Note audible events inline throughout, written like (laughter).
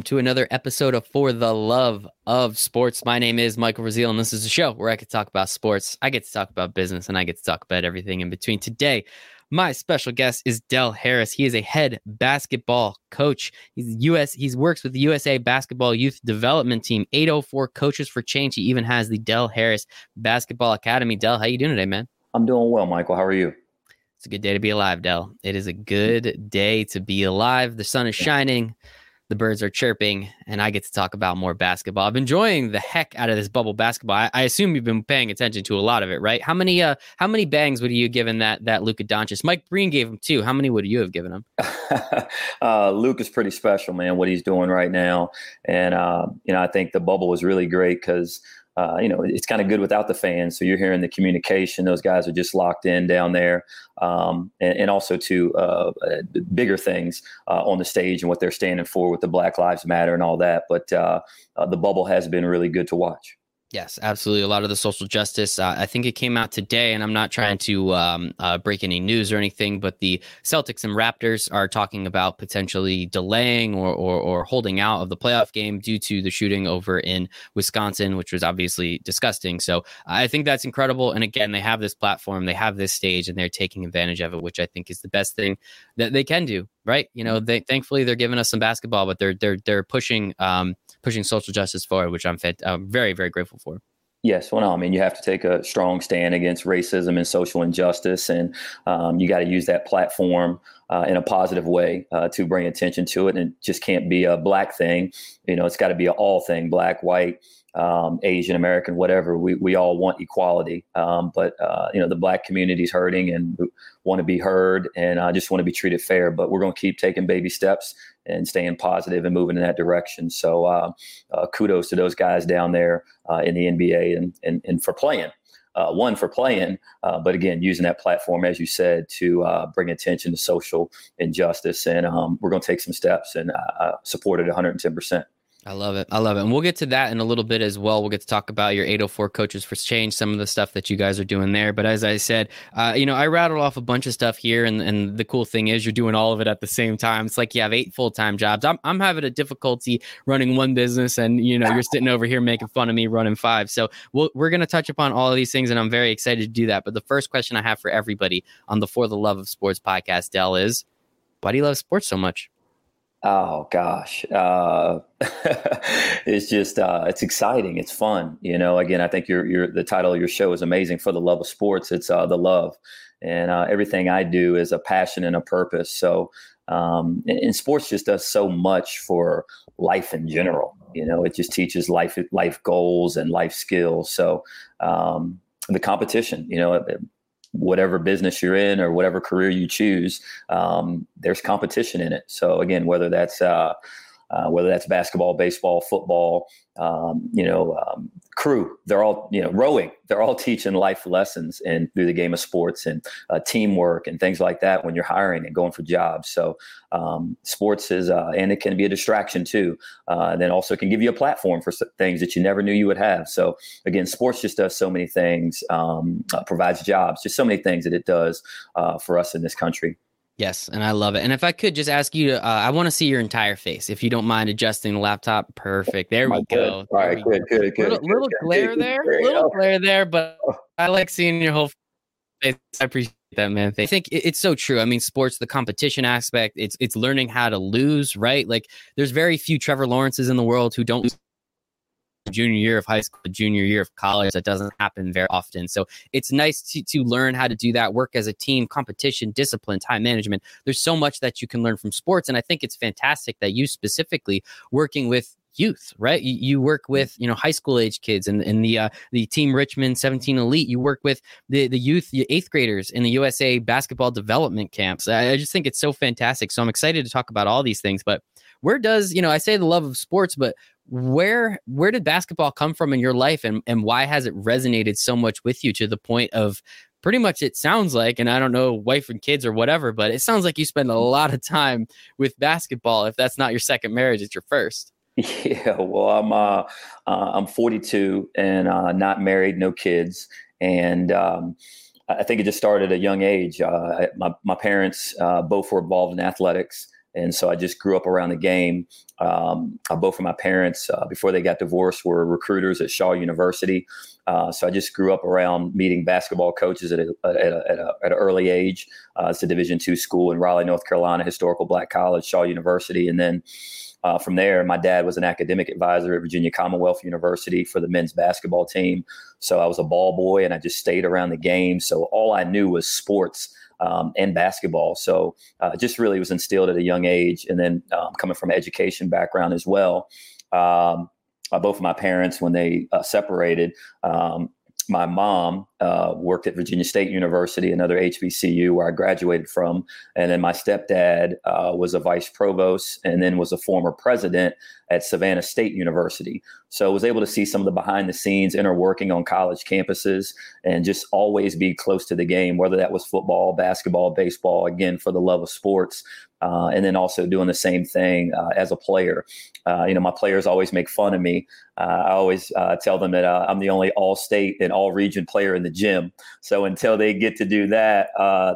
welcome to another episode of For the Love of Sports. My name is Michael Rasile, and this is a show where I get to talk about sports, I get to talk about business, and I get to talk about everything in between. Today, my special guest is Dell Harris. He is a head basketball coach. He's US. He works with the USA Basketball Youth Development Team. 804 Coaches for Change. He even has the Dell Harris Basketball Academy. Dell, how you doing today, man? I'm doing well, Michael. How are you? It's a good day to be alive, Dell. It is a good day to be alive. The sun is shining the birds are chirping, and I get to talk about more basketball. I'm enjoying the heck out of this bubble basketball. I, I assume you've been paying attention to a lot of it, right? How many uh how many bangs would you have given that that Luka Doncic? Mike Breen gave him two. How many would you have given him? (laughs) uh, Luke is pretty special, man. What he's doing right now, and uh, you know, I think the bubble was really great because uh, you know, it's kind of good without the fans. So you're hearing the communication. Those guys are just locked in down there, um, and, and, also to uh, uh, bigger things uh, on the stage and what they're standing for with the Black Lives Matter and all that. But uh, uh, the bubble has been really good to watch. Yes, absolutely. A lot of the social justice. Uh, I think it came out today, and I'm not trying to um, uh, break any news or anything, but the Celtics and Raptors are talking about potentially delaying or, or, or holding out of the playoff game due to the shooting over in Wisconsin, which was obviously disgusting. So I think that's incredible. And again, they have this platform, they have this stage, and they're taking advantage of it, which I think is the best thing that they can do. Right? You know, they thankfully they're giving us some basketball, but they're they're they're pushing. Um, pushing social justice forward, which I'm, fed, I'm very, very grateful for. Yes, well, no, I mean, you have to take a strong stand against racism and social injustice, and um, you got to use that platform uh, in a positive way uh, to bring attention to it. And it just can't be a black thing, you know. It's got to be an all thing: black, white, um, Asian American, whatever. We we all want equality, um, but uh, you know, the black community is hurting and want to be heard, and I just want to be treated fair. But we're going to keep taking baby steps and staying positive and moving in that direction. So uh, uh, kudos to those guys down there uh, in the NBA and, and, and for playing. Uh, one for playing, uh, but again, using that platform, as you said, to bring attention to social injustice. And um, we're going to take some steps and support it 110%. I love it. I love it. And we'll get to that in a little bit as well. We'll get to talk about your 804 coaches for change, some of the stuff that you guys are doing there. But as I said, uh, you know, I rattled off a bunch of stuff here. And, and the cool thing is you're doing all of it at the same time. It's like you have eight full time jobs. I'm, I'm having a difficulty running one business and, you know, you're sitting over here making fun of me running five. So we we are going to touch upon all of these things. And I'm very excited to do that. But the first question I have for everybody on the For the Love of Sports podcast, Dell, is why do you love sports so much? Oh gosh, uh, (laughs) it's just uh, it's exciting. It's fun. You know, again, I think your your the title of your show is amazing for the love of sports. It's uh, the love, and uh, everything I do is a passion and a purpose. So, um, and, and, sports just does so much for life in general. You know, it just teaches life life goals and life skills. So, um, the competition. You know, whatever business you're in or whatever career you choose, um, there's competition in it. So again, whether that's uh, uh, whether that's basketball, baseball, football, um, you know, um, crew. They're all, you know, rowing. They're all teaching life lessons and through the game of sports and uh, teamwork and things like that when you're hiring and going for jobs. So um, sports is, uh, and it can be a distraction too. Uh, and then also can give you a platform for things that you never knew you would have. So again, sports just does so many things, um, uh, provides jobs, just so many things that it does uh, for us in this country. Yes, and I love it. And if I could just ask you to, uh, I want to see your entire face. If you don't mind adjusting the laptop, perfect. There we go. All right, good, good, good. Little, good, little good, glare good, there, little glare there, but oh. I like seeing your whole face. I appreciate that, man. I think it's so true. I mean, sports, the competition aspect, it's it's learning how to lose, right? Like, there's very few Trevor Lawrences in the world who don't junior year of high school, junior year of college. That doesn't happen very often. So it's nice to, to learn how to do that, work as a team, competition, discipline, time management. There's so much that you can learn from sports. And I think it's fantastic that you specifically working with youth, right? You, you, work with you know high school age kids and, and the uh, the Team Richmond 17 Elite. You work with the the youth, the eighth graders in the USA basketball development camps. I, I just think it's so fantastic. So I'm excited to talk about all these things. But where does you know I say the love of sports, but where where did basketball come from in your life and, and why has it resonated so much with you to the point of pretty much it sounds like and i don't know wife and kids or whatever but it sounds like you spend a lot of time with basketball if that's not your second marriage it's your first yeah well i'm uh, uh i'm 42 and uh not married no kids and um I think it just started at a young age. Uh, my, my parents uh, both were involved in athletics. And so I just grew up around the game. Um, uh, both of my parents, uh, before they got divorced, were recruiters at Shaw University. Uh, so I just grew up around meeting basketball coaches at, a, at, a, at, a, at an early age. Uh, it's a Division two school in Raleigh, North Carolina, historical black college, Shaw University. And then uh, from there, my dad was an academic advisor at Virginia Commonwealth University for the men's basketball team. So I was a ball boy and I just stayed around the game. So all I knew was sports um, and basketball. So uh, just really was instilled at a young age. And then um, coming from an education background as well. Um, uh, both of my parents, when they uh, separated, um, my mom uh, worked at Virginia State University, another HBCU where I graduated from. And then my stepdad uh, was a vice provost and then was a former president at Savannah State University. So I was able to see some of the behind the scenes inner working on college campuses and just always be close to the game, whether that was football, basketball, baseball, again, for the love of sports. Uh, and then also doing the same thing uh, as a player. Uh, you know, my players always make fun of me. Uh, I always uh, tell them that uh, I'm the only all state and all region player in the gym. So until they get to do that,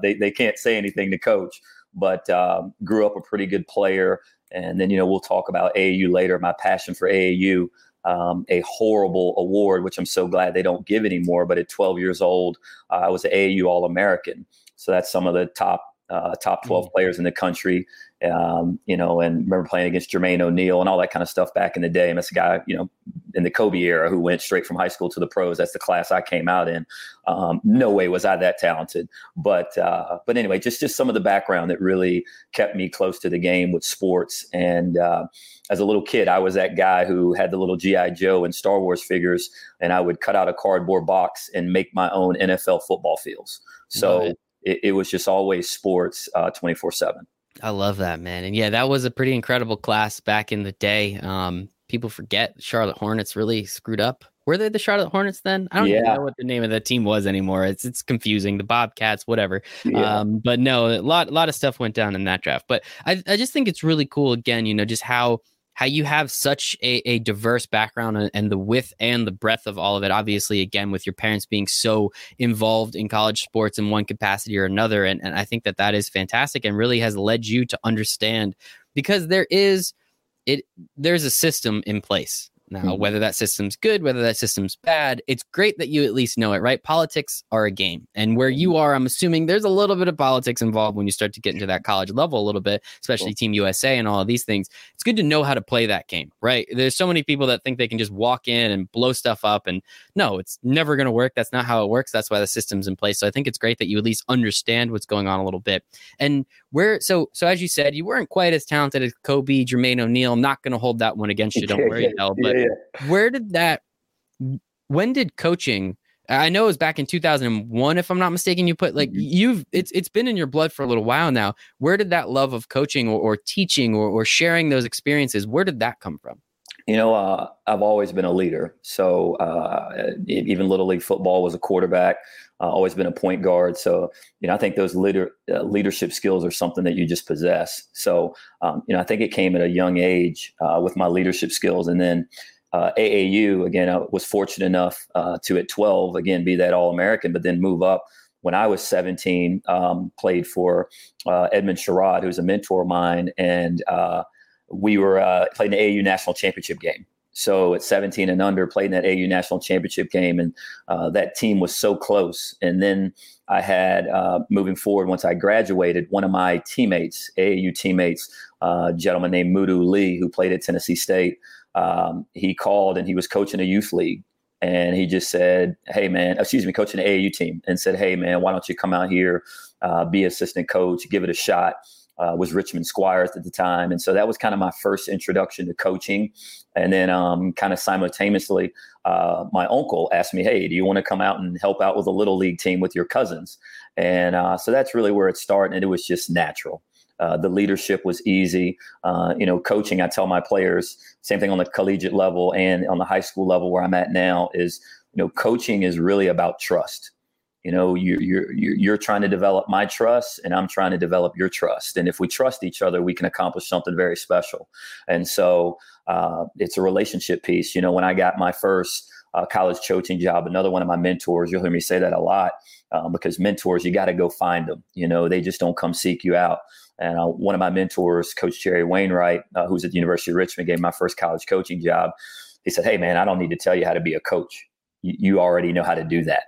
they, they can't say anything to coach. But um, grew up a pretty good player. And then, you know, we'll talk about AAU later, my passion for AAU. Um, a horrible award, which I'm so glad they don't give anymore. But at 12 years old, I was an AAU All American. So that's some of the top uh, top 12 mm-hmm. players in the country um, you know, and remember playing against Jermaine O'Neal and all that kind of stuff back in the day. And that's a guy, you know, in the Kobe era who went straight from high school to the pros. That's the class I came out in. Um, no way was I that talented, but uh, but anyway, just just some of the background that really kept me close to the game with sports. And uh, as a little kid, I was that guy who had the little GI Joe and Star Wars figures, and I would cut out a cardboard box and make my own NFL football fields. So. It, it was just always sports uh, 24 7. I love that, man. And yeah, that was a pretty incredible class back in the day. Um, people forget Charlotte Hornets really screwed up. Were they the Charlotte Hornets then? I don't yeah. even know what the name of the team was anymore. It's it's confusing. The Bobcats, whatever. Yeah. Um, but no, a lot a lot of stuff went down in that draft. But I I just think it's really cool again, you know, just how how you have such a, a diverse background and, and, the width and the breadth of all of it. Obviously, again, with your parents being so involved in college sports in one capacity or another. And, and I think that that is fantastic and really has led you to understand because there is it there's a system in place now, mm-hmm. whether that system's good, whether that system's bad, it's great that you at least know it, right? Politics are a game. And where you are, I'm assuming there's a little bit of politics involved when you start to get into that college level a little bit, especially cool. Team USA and all of these things. It's good to know how to play that game, right? There's so many people that think they can just walk in and blow stuff up. And no, it's never going to work. That's not how it works. That's why the system's in place. So I think it's great that you at least understand what's going on a little bit. And where, so, so as you said, you weren't quite as talented as Kobe, Jermaine O'Neal. I'm not going to hold that one against you. Don't (laughs) worry. But yeah, yeah. where did that, when did coaching, I know it was back in 2001, if I'm not mistaken. You put like mm-hmm. you've it's it's been in your blood for a little while now. Where did that love of coaching or, or teaching or, or sharing those experiences? Where did that come from? You know, uh, I've always been a leader. So uh, even little league football was a quarterback. Uh, always been a point guard. So you know, I think those leader uh, leadership skills are something that you just possess. So um, you know, I think it came at a young age uh, with my leadership skills, and then uh, AAU again. I was fortunate enough to at 12 again be that All American, but then move up when I was 17, um, played for uh, Edmund Sherrod, who's a mentor of mine, and uh, we were uh, playing the AAU national championship game. So at 17 and under, played in that AU national championship game, and uh, that team was so close. And then I had uh, moving forward once I graduated, one of my teammates, AAU teammates, uh, a gentleman named Mudu Lee, who played at Tennessee State. Um, he called and he was coaching a youth league, and he just said, "Hey man, excuse me, coaching the AAU team," and said, "Hey man, why don't you come out here, uh, be assistant coach, give it a shot." Uh, was Richmond Squires at the time. And so that was kind of my first introduction to coaching. And then, um, kind of simultaneously, uh, my uncle asked me, Hey, do you want to come out and help out with a little league team with your cousins? And uh, so that's really where it started. And it was just natural. Uh, the leadership was easy. Uh, you know, coaching, I tell my players, same thing on the collegiate level and on the high school level where I'm at now, is, you know, coaching is really about trust you know you're, you're you're trying to develop my trust and i'm trying to develop your trust and if we trust each other we can accomplish something very special and so uh, it's a relationship piece you know when i got my first uh, college coaching job another one of my mentors you'll hear me say that a lot um, because mentors, you got to go find them. You know, they just don't come seek you out. And uh, one of my mentors, Coach Jerry Wainwright, uh, who's at the University of Richmond, gave my first college coaching job. He said, Hey, man, I don't need to tell you how to be a coach. You, you already know how to do that.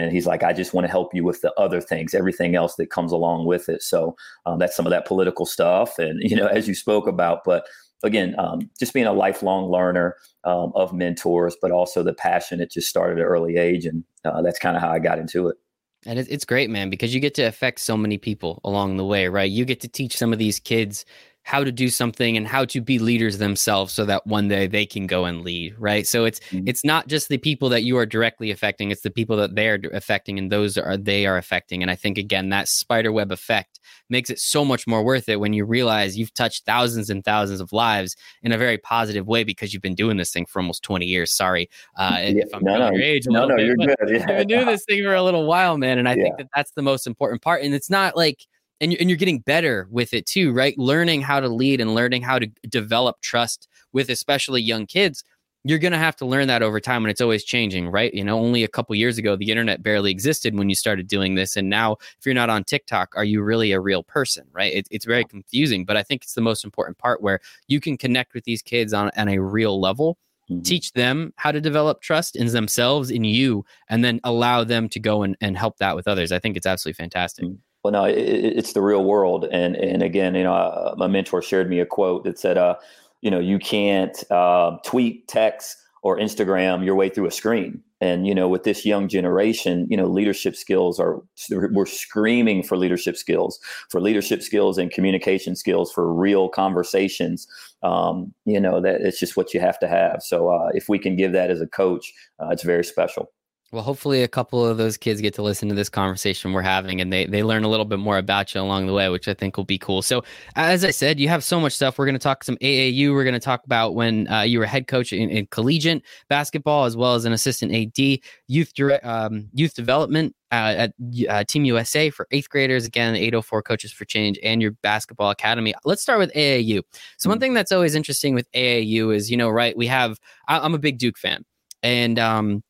And he's like, I just want to help you with the other things, everything else that comes along with it. So um, that's some of that political stuff. And, you know, (laughs) as you spoke about, but again, um, just being a lifelong learner um, of mentors, but also the passion that just started at early age. And uh, that's kind of how I got into it. And it's great, man, because you get to affect so many people along the way, right? You get to teach some of these kids how to do something and how to be leaders themselves so that one day they can go and lead right so it's mm-hmm. it's not just the people that you are directly affecting it's the people that they're affecting and those are they are affecting and i think again that spider web effect makes it so much more worth it when you realize you've touched thousands and thousands of lives in a very positive way because you've been doing this thing for almost 20 years sorry uh, (laughs) yeah, if i'm no, no, your age no, no, bit, you're good. Yeah. (laughs) you've been doing this thing for a little while man and i yeah. think that that's the most important part and it's not like and, and you're getting better with it too, right? Learning how to lead and learning how to develop trust with especially young kids. You're going to have to learn that over time and it's always changing, right? You know, only a couple years ago, the internet barely existed when you started doing this. And now, if you're not on TikTok, are you really a real person, right? It, it's very confusing, but I think it's the most important part where you can connect with these kids on, on a real level Mm-hmm. teach them how to develop trust in themselves in you and then allow them to go and, and help that with others i think it's absolutely fantastic mm-hmm. Well, no, it, it's the real world, and and again, you know, uh, my mentor shared me a quote that said, uh, you know, you can't uh, tweet, text, or Instagram your way through a screen. And you know, with this young generation, you know, leadership skills are we're screaming for leadership skills, for leadership skills and communication skills, for real conversations. Um, you know, that it's just what you have to have. So uh, if we can give that as a coach, uh, it's very special. Well, hopefully, a couple of those kids get to listen to this conversation we're having, and they they learn a little bit more about you along the way, which I think will be cool. So, as I said, you have so much stuff. We're going to talk some AAU. We're going to talk about when uh, you were head coach in, in, collegiate basketball, as well as an assistant AD, youth direct, um, youth development uh, at uh, Team USA for eighth graders. Again, 804 Coaches for Change, and your basketball academy. Let's start with AAU. So, one mm-hmm. thing that's always interesting with AAU is, you know, right? We have. I, I'm a big Duke fan, and um,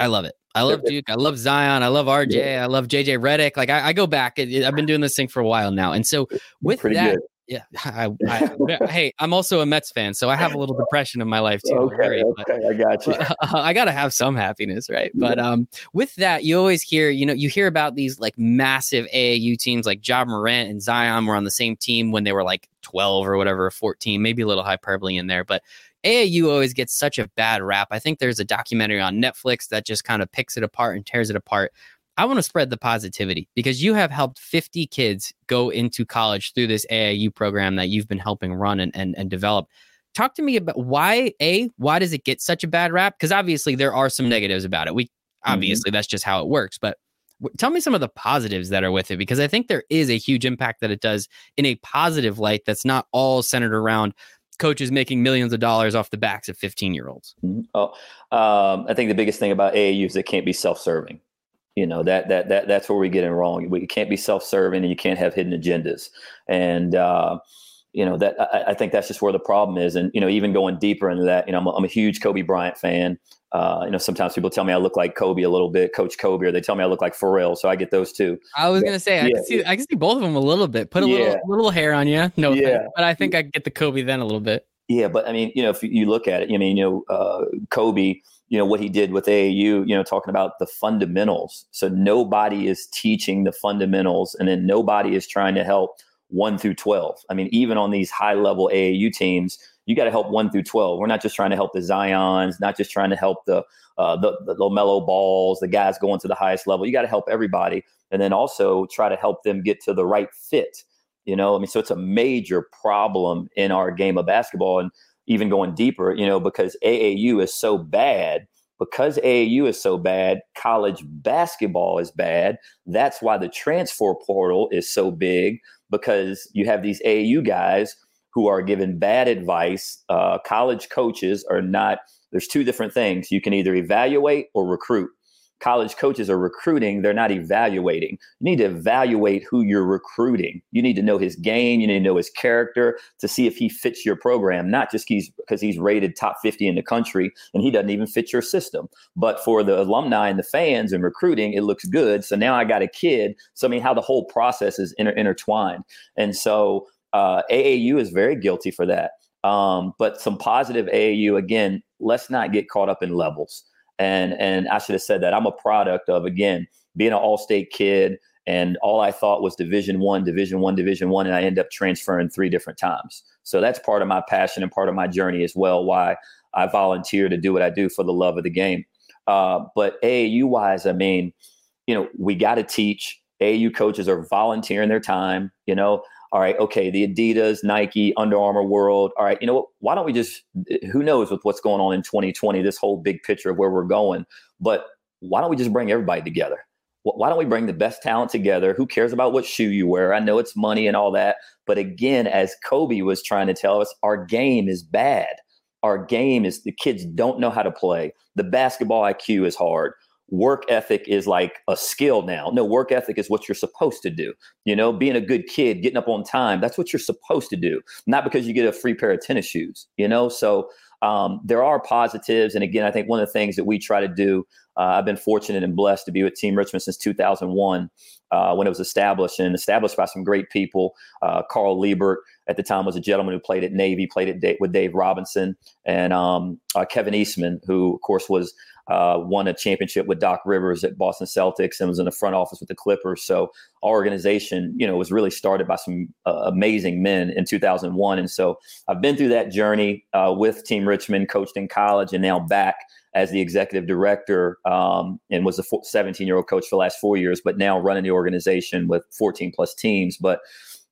I love it. I love Duke. I love Zion. I love RJ. Yeah. I love JJ Redick. Like I, I, go back. I've been doing this thing for a while now, and so with Pretty that, good. yeah. I, I, hey, I'm also a Mets fan, so I have a little depression in my life too. Okay, okay, but, I got you. Uh, (laughs) I got to have some happiness, right? But um, with that, you always hear, you know, you hear about these like massive AAU teams, like Ja Morant and Zion were on the same team when they were like 12 or whatever, 14, maybe a little hyperbole in there, but AAU always gets such a bad rap. I think there's a documentary on Netflix that just kind of picks it apart and tears it apart. I want to spread the positivity because you have helped 50 kids go into college through this AAU program that you've been helping run and, and, and develop. Talk to me about why, A, why does it get such a bad rap? Because obviously there are some negatives about it. We mm-hmm. obviously mm-hmm. that's just how it works. But tell me some of the positives that are with it because I think there is a huge impact that it does in a positive light that's not all centered around coaches making millions of dollars off the backs of 15 year olds? Mm-hmm. Oh, um, I think the biggest thing about AAU is it can't be self serving. You know that that that that's where we get it wrong. We can't be self serving, and you can't have hidden agendas. And uh, you know that I, I, think that's just where the problem is. And you know, even going deeper into that, you know, I'm a, I'm a huge Kobe Bryant fan. Uh, you know, sometimes people tell me I look like Kobe a little bit, Coach Kobe, or they tell me I look like Pharrell. So I get those too. I was gonna say I yeah. can see I can see both of them a little bit. Put a yeah. little little hair on you, no, yeah. but I think I get the Kobe then a little bit. Yeah, but I mean, you know, if you look at it, I mean, you know, uh, Kobe, you know, what he did with AAU, you know, talking about the fundamentals. So nobody is teaching the fundamentals, and then nobody is trying to help one through 12. I mean, even on these high level AAU teams, you got to help one through 12. We're not just trying to help the Zions, not just trying to help the, uh, the, the LaMelo balls, the guys going to the highest level. You got to help everybody. And then also try to help them get to the right fit you know, I mean, so it's a major problem in our game of basketball. And even going deeper, you know, because AAU is so bad, because AAU is so bad, college basketball is bad. That's why the transfer portal is so big because you have these AAU guys who are given bad advice. Uh, college coaches are not, there's two different things. You can either evaluate or recruit college coaches are recruiting, they're not evaluating. You need to evaluate who you're recruiting. You need to know his game, you need to know his character to see if he fits your program, not just he's because he's rated top 50 in the country and he doesn't even fit your system. But for the alumni and the fans and recruiting, it looks good. So now I got a kid. So I mean how the whole process is inter- intertwined. And so uh, AAU is very guilty for that. Um, but some positive AAU again. Let's not get caught up in levels. And and I should have said that I'm a product of again being an all-state kid, and all I thought was Division One, Division One, Division One, and I end up transferring three different times. So that's part of my passion and part of my journey as well. Why I volunteer to do what I do for the love of the game. Uh, but AAU wise, I mean, you know, we got to teach. AAU coaches are volunteering their time. You know, all right, okay, the Adidas, Nike, Under Armour world. All right, you know what? Why don't we just, who knows with what's going on in 2020, this whole big picture of where we're going, but why don't we just bring everybody together? Why don't we bring the best talent together? Who cares about what shoe you wear? I know it's money and all that. But again, as Kobe was trying to tell us, our game is bad. Our game is the kids don't know how to play. The basketball IQ is hard work ethic is like a skill now. No, work ethic is what you're supposed to do. You know, being a good kid, getting up on time, that's what you're supposed to do, not because you get a free pair of tennis shoes, you know? So um, there are positives. And again, I think one of the things that we try to do, uh, I've been fortunate and blessed to be with Team Richmond since 2001 uh, when it was established and established by some great people. Uh, Carl Liebert at the time was a gentleman who played at Navy, played at Dave, with Dave Robinson, and um, uh, Kevin Eastman, who, of course, was uh, won a championship with Doc Rivers at Boston Celtics and was in the front office with the Clippers. So our organization, you know, was really started by some uh, amazing men in 2001. And so I've been through that journey with Team Richmond, coached in college, and now back as the executive director um, and was a 17 year old coach for the last four years, but now running the organization with 14 plus teams. But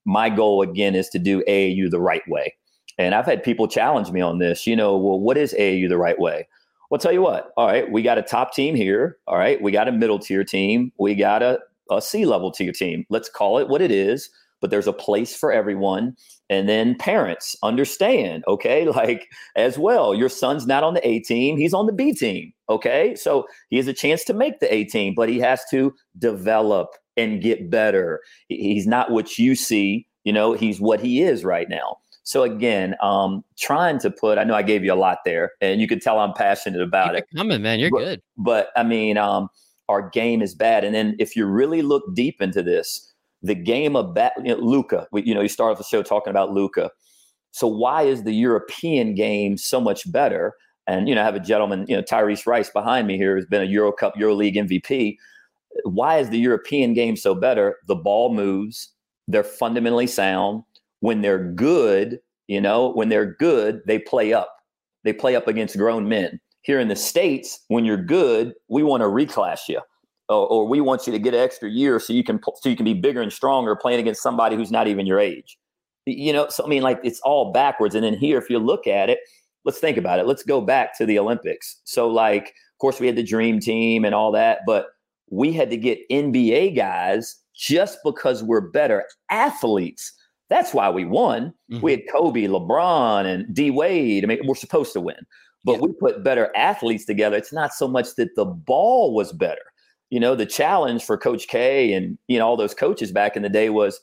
my goal again is to do AAU the right way. And I've had people challenge me on this. You know, well, what is AAU the right way? Well, tell you what. All right, we got a top team here. All right, we got a middle tier team. We got a, a C level tier team. Let's call it what it is. But there's a place for everyone. And then parents understand, okay, (laughs) like as well. Your son's not on the A team, he's on the B team. Okay. So he has a chance to make the A team, but he has to develop and get better. He's not what you see, you know, he's what he is right now. So again, um, trying to put, I know I gave you a lot there, and you can tell I'm passionate about Keep it. coming, man, you're but, good. But I mean, um, our game is bad, and then if you really look deep into this, the game of bat, you know, Luka. You know, you start off the show talking about Luka. So why is the European game so much better? And you know, I have a gentleman, you know, Tyrese Rice behind me here, who's been a Euro Cup, Euro League MVP. Why is the European game so better? The ball moves. They're fundamentally sound when they're good, you know, when they're good, they play up. They play up against grown men. Here in the States, when you're good, we want to reclass you. Or, or we want you to get an extra year so you can so you can be bigger and stronger playing against somebody who's not even your age. You know, so I mean, like it's all backwards. And then here, if you look at it, let's think about it. Let's go back to the Olympics. So, like, of course, we had the dream team and all that, but we had to get NBA guys just because we're better athletes that's why we won. Mm-hmm. We had Kobe, LeBron, and D Wade. I mean, we're supposed to win, but yeah. we put better athletes together. It's not so much that the ball was better. You know, the challenge for Coach K and you know all those coaches back in the day was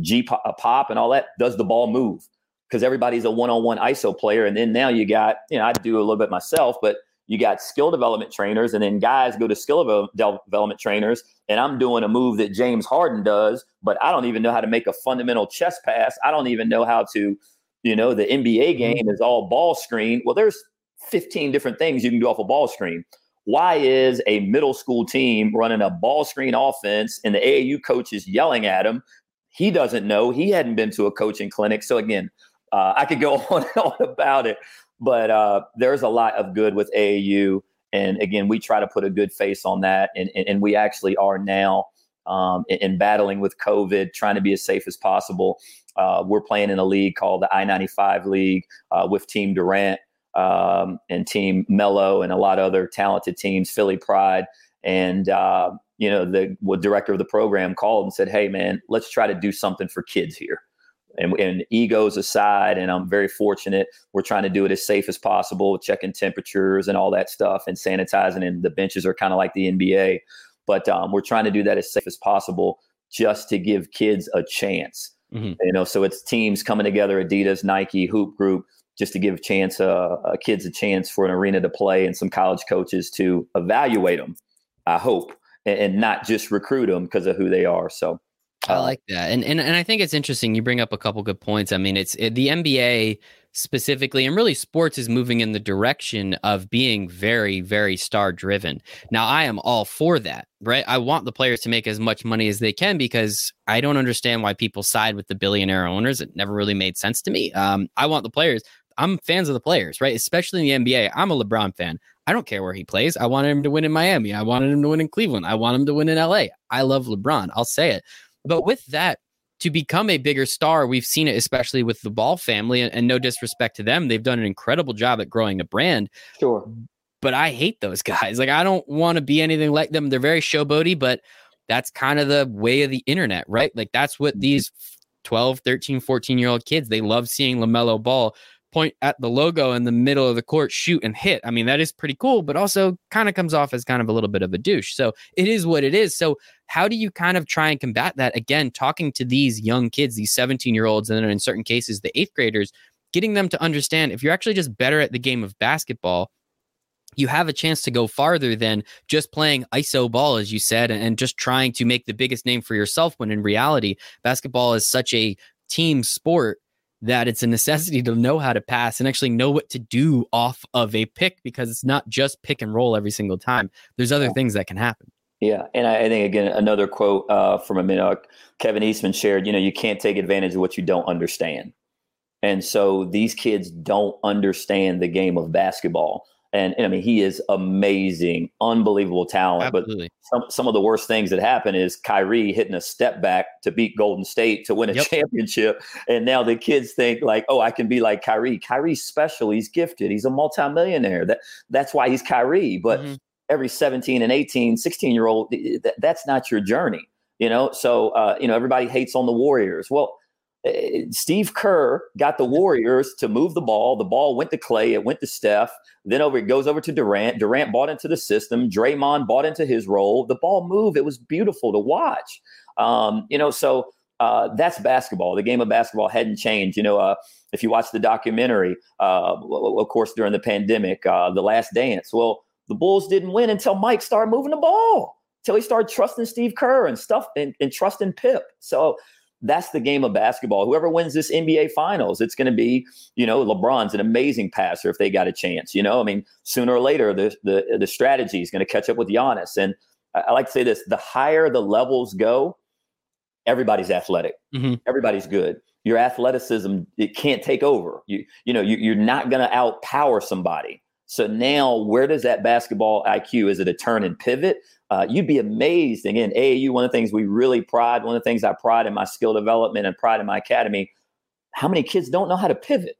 G pop and all that. Does the ball move? Because everybody's a one-on-one ISO player, and then now you got you know I do a little bit myself, but you got skill development trainers, and then guys go to skill development trainers, and I'm doing a move that James Harden does, but I don't even know how to make a fundamental chest pass. I don't even know how to, you know, the NBA mm-hmm. game is all ball screen. Well, there's 15 different things you can do off a ball screen. Why is a middle school team running a ball screen offense and the AAU coach is yelling at him? He doesn't know. He hadn't been to a coaching clinic. So again, uh, I could go (laughs) on and on about it, but uh, there's a lot of good with AAU. And again, we try to put a good face on that. And, and, and we actually are now um, in, in, battling with COVID, trying to be as safe as possible. Uh, we're playing in a league called the I 95 League uh, with Team Durant um, and Team Melo and a lot of other talented teams, Philly Pride. And, uh, you know, the director of the program called and said, Hey, man, let's try to do something for kids here and, and egos aside, and I'm very fortunate. We're trying to do it as safe as possible, checking temperatures and all that stuff, and sanitizing. And the benches are kind of like the NBA, but um, we're trying to do that as safe as possible, just to give kids a chance. Mm-hmm. You know, so it's teams coming together, Adidas, Nike, Hoop Group, just to give chance uh, uh, kids a chance for an arena to play, and some college coaches to evaluate them. I hope, and, and not just recruit them because of who they are. So I uh, like that, and and and I think it's interesting. You bring up a couple good points. I mean, it's it, the NBA specifically, and really sports is moving in the direction of being very, very star driven. Now, I am all for that, right? I want the players to make as much money as they can because I don't understand why people side with the billionaire owners. It never really made sense to me. Um, I want the players. I'm fans of the players, right? Especially in the NBA. I'm a LeBron fan. I don't care where he plays. I wanted him to win in Miami. I wanted him to win in Cleveland. I want him to win in LA. I love LeBron. I'll say it. But with that, to become a bigger star, we've seen it especially with the Ball family, and, and no disrespect to them, they've done an incredible job at growing a brand. Sure. But I hate those guys. Like I don't want to be anything like them. They're very showboaty, but that's kind of the way of the internet, right? Like that's what these 12, 13, 14 year old kids, they love seeing LaMelo Ball point at the logo in the middle of the court, shoot and hit. I mean, that is pretty cool, but also kind of comes off as kind of a little bit of a douche. So it is what it is. So how do you kind of try and combat that? Again, talking to these young kids, these 17 year olds, and then in certain cases, the eighth graders, getting them to understand if you're actually just better at the game of basketball, you have a chance to go farther than just playing ISO ball, as you said, and just trying to make the biggest name for yourself. When in reality, basketball is such a team sport that it's a necessity to know how to pass and actually know what to do off of a pick because it's not just pick and roll every single time. There's other things that can happen. Yeah, and I, I think again another quote uh, from a minute Kevin Eastman shared. You know, you can't take advantage of what you don't understand, and so these kids don't understand the game of basketball. And, and, I mean, he is amazing, unbelievable talent. Absolutely. But some, some of the worst things that happen is Kyrie hitting a step back to beat Golden State to win a yep. championship. And now the kids think like, oh, I can be like Kyrie. Kyrie's special. He's gifted. He's a multimillionaire. That that's why he's Kyrie. But mm-hmm. every 17 and 18, 16 year old, that, that's not your journey. You know, so uh, you know everybody hates on the Warriors. Well, Steve Kerr got the Warriors to move the ball. The ball went to Clay, it went to Steph. Then over it goes over to Durant. Durant bought into the system. Draymond bought into his role. The ball moved. It was beautiful to watch. Um, you know, so uh, that's basketball. The game of basketball hadn't changed. You know, uh, if you watch the documentary, uh, of course, during the pandemic, uh, The Last Dance. Well, the Bulls didn't win until Mike started moving the ball. Until he started trusting Steve Kerr and stuff and, and trusting Pip. So that's the game of basketball. Whoever wins this NBA finals, it's going to be, you know, LeBron's an amazing passer if they got a chance. You know, I mean, sooner or later, the the, the strategy is going to catch up with Giannis. And I, I, like to say this: the higher the levels go, everybody's athletic, mm-hmm. everybody's good. Your athleticism it can't take over. You you know you, you're not going to outpower somebody. So now, where does that basketball IQ? Is it a turn and pivot? Uh, you'd be amazed. Again, AAU, one of the things we really pride, one of the things I pride in my skill development and pride in my academy, how many kids don't know how to pivot?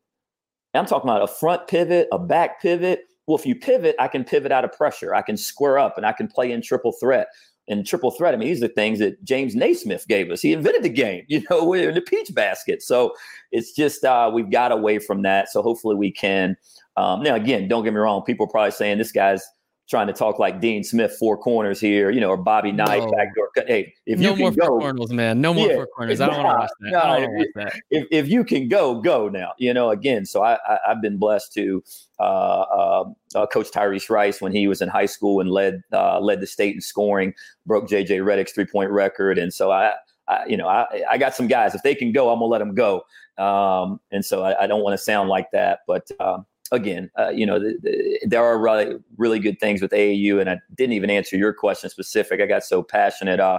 And I'm talking about a front pivot, a back pivot. Well, if you pivot, I can pivot out of pressure. I can square up and I can play in triple threat. And triple threat, I mean, these are things that James Naismith gave us. He invented the game, (laughs) you know, in the peach basket. So it's just uh, we've got away from that. So hopefully we can. Um, now, again, don't get me wrong. People are probably saying this guy's trying to talk like Dean Smith four corners here, you know, or Bobby Knight no. backdoor. Hey, if no you more can go, four corners, man, no more yeah, four corners. I don't want to watch that. I don't watch that. If, if you can go, go now. You know, again, so I, I have been blessed to uh, uh, uh, coach Tyrese Rice when he was in high school and led uh, led the state in scoring, broke JJ Redick's three point record, and so I. I, you know, I, I got some guys. If they can go, I'm gonna let them go. Um, and so I, I don't want to sound like that, but um, again, uh, you know, the, the, there are really, really good things with AAU, and I didn't even answer your question specific. I got so passionate. Uh,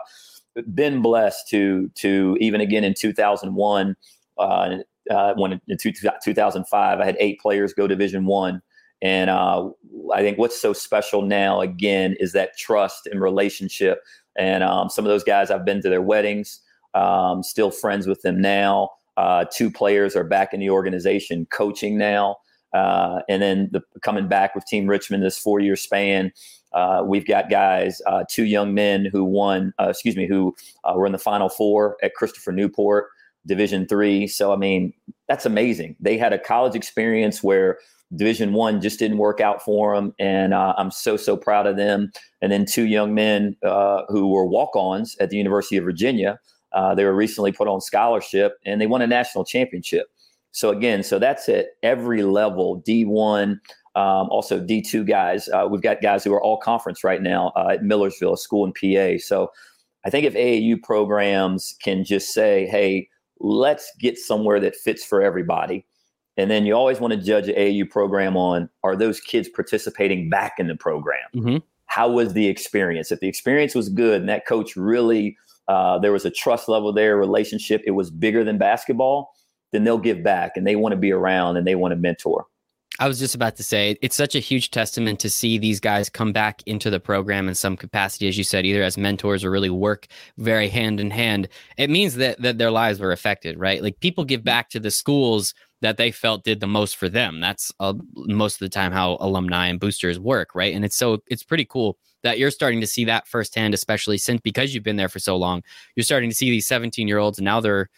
been blessed to to even again in 2001, uh, uh, when in two, 2005, I had eight players go Division One, and uh, I think what's so special now again is that trust and relationship. And um, some of those guys, I've been to their weddings, um, still friends with them now. Uh, two players are back in the organization coaching now. Uh, and then the, coming back with Team Richmond this four year span, uh, we've got guys, uh, two young men who won, uh, excuse me, who uh, were in the Final Four at Christopher Newport. Division three. So I mean, that's amazing. They had a college experience where Division one just didn't work out for them, and uh, I'm so so proud of them. And then two young men who were walk-ons at the University of Virginia. They were recently put on scholarship, and they won a national championship. So again, so that's at every level, D1, um, also D2 guys. Uh, we've got guys who are all conference right now uh, at Millersville, a school in PA. So I think if AAU programs can just say, hey, let's get somewhere that fits for everybody. And then you always want to judge an AAU program on are those kids participating back in the program? Mm-hmm. How was the experience? If the experience was good and that coach really, uh, there was a trust level there, relationship, it was bigger than basketball then they'll give back and they want to be around and they want to mentor. I was just about to say it's such a huge testament to see these guys come back into the program in some capacity, as you said, either as mentors or really work very hand in hand. It means that that their lives were affected, right? Like people give back to the schools that they felt did the most for them. That's uh, most of the time how alumni and boosters work, right? And it's so it's pretty cool that you're starting to see that firsthand, especially since because you've been there for so long. You're starting to see these 17 year olds, and now they're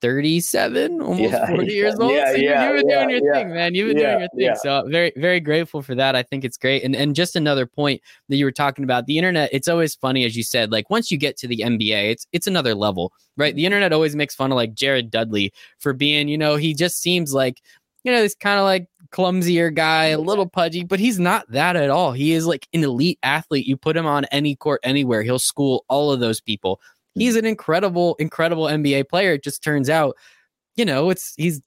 37, almost yeah, 40 years old. Yeah, so you, yeah, you've been doing your thing, man. You've been doing your thing. So very, very grateful for that. I think it's great. And and just another point that you were talking about, the internet, it's always funny, as you said, like once you get to the NBA, it's it's another level, right? The internet always makes fun of like Jared Dudley for being, you know, he just seems like, you know, this kind of like clumsier guy, a little pudgy, but he's not that at all. He is like an elite athlete. You put him on any court anywhere, he'll school all of those people he's an incredible, incredible NBA player. It just turns out, you know, it's he's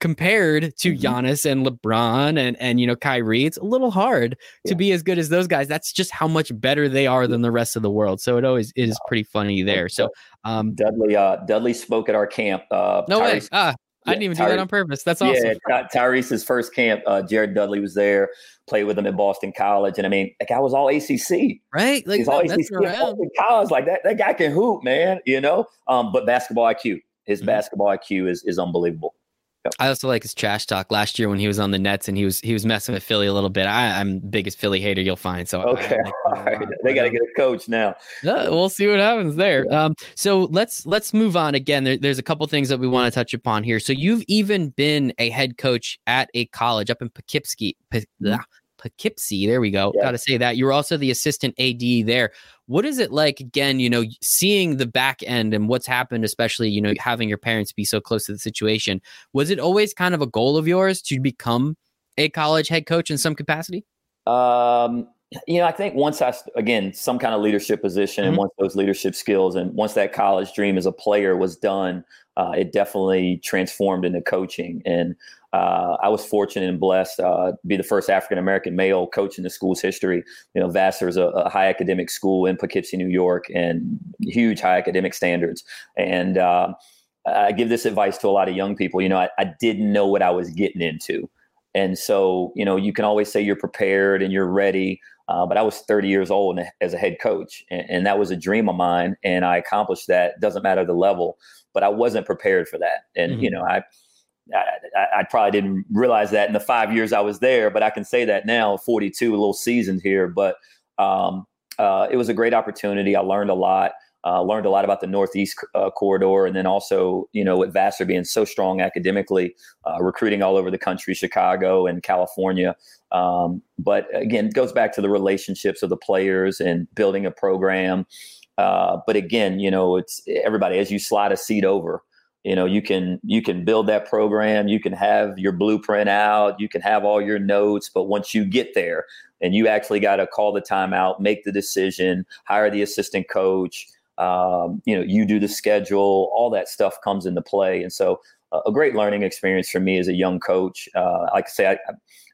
compared to mm-hmm. Giannis and LeBron and and you know Kyrie, it's a little hard yeah. to be as good as those guys. That's just how much better they are than the rest of the world. So it always is pretty funny there. So um Dudley uh Dudley spoke at our camp. Uh no Tyrese, way. Ah, I didn't even Ty- do that on purpose. That's awesome. Yeah, Tyrese's first camp, uh, Jared Dudley was there, played with him at Boston College. And I mean, that guy was all ACC. Right? Like, He's all ACC. Boston College. Like, that, that guy can hoop, man, you know? Um, but basketball IQ, his mm-hmm. basketball IQ is, is unbelievable. I also like his trash talk last year when he was on the Nets and he was he was messing with Philly a little bit. I, am biggest Philly hater you'll find. So okay, like they got to get a coach now. We'll see what happens there. Um, so let's let's move on again. There, there's a couple things that we want to touch upon here. So you've even been a head coach at a college up in Poughkeepsie. Mm-hmm. Poughkeepsie. There we go. Yeah. Got to say that. You were also the assistant AD there. What is it like, again, you know, seeing the back end and what's happened, especially, you know, having your parents be so close to the situation? Was it always kind of a goal of yours to become a college head coach in some capacity? Um, you know, I think once I, again, some kind of leadership position mm-hmm. and once those leadership skills and once that college dream as a player was done, uh, it definitely transformed into coaching. And uh, I was fortunate and blessed uh, to be the first African American male coach in the school's history. You know, Vassar is a, a, high academic school in Poughkeepsie, New York, and huge high academic standards. And uh, I give this advice to a lot of young people. You know, I, I didn't know what I was getting into. And so, you know, you can always say you're prepared and you're ready. Uh, but I was 30 years old as a head coach, and, and, that was a dream of mine, and I accomplished that. Doesn't matter the level, but I wasn't prepared for that. And mm-hmm. you know, I I, I, probably didn't realize that in the five years I was there, but I can say that now, 42, a little seasoned here. But um, uh, it was a great opportunity. I learned a lot. Uh, learned a lot about the Northeast uh, corridor, and then also, you know, with Vassar being so strong academically, uh, recruiting all over the country, Chicago and California. Um, but again, it goes back to the relationships of the players and building a program. Uh, but again, you know, it's everybody as you slide a seat over you know you can you can build that program you can have your blueprint out you can have all your notes but once you get there and you actually got to call the timeout make the decision hire the assistant coach um, you know you do the schedule all that stuff comes into play. And so a great learning experience for me as a young coach uh, like i say I,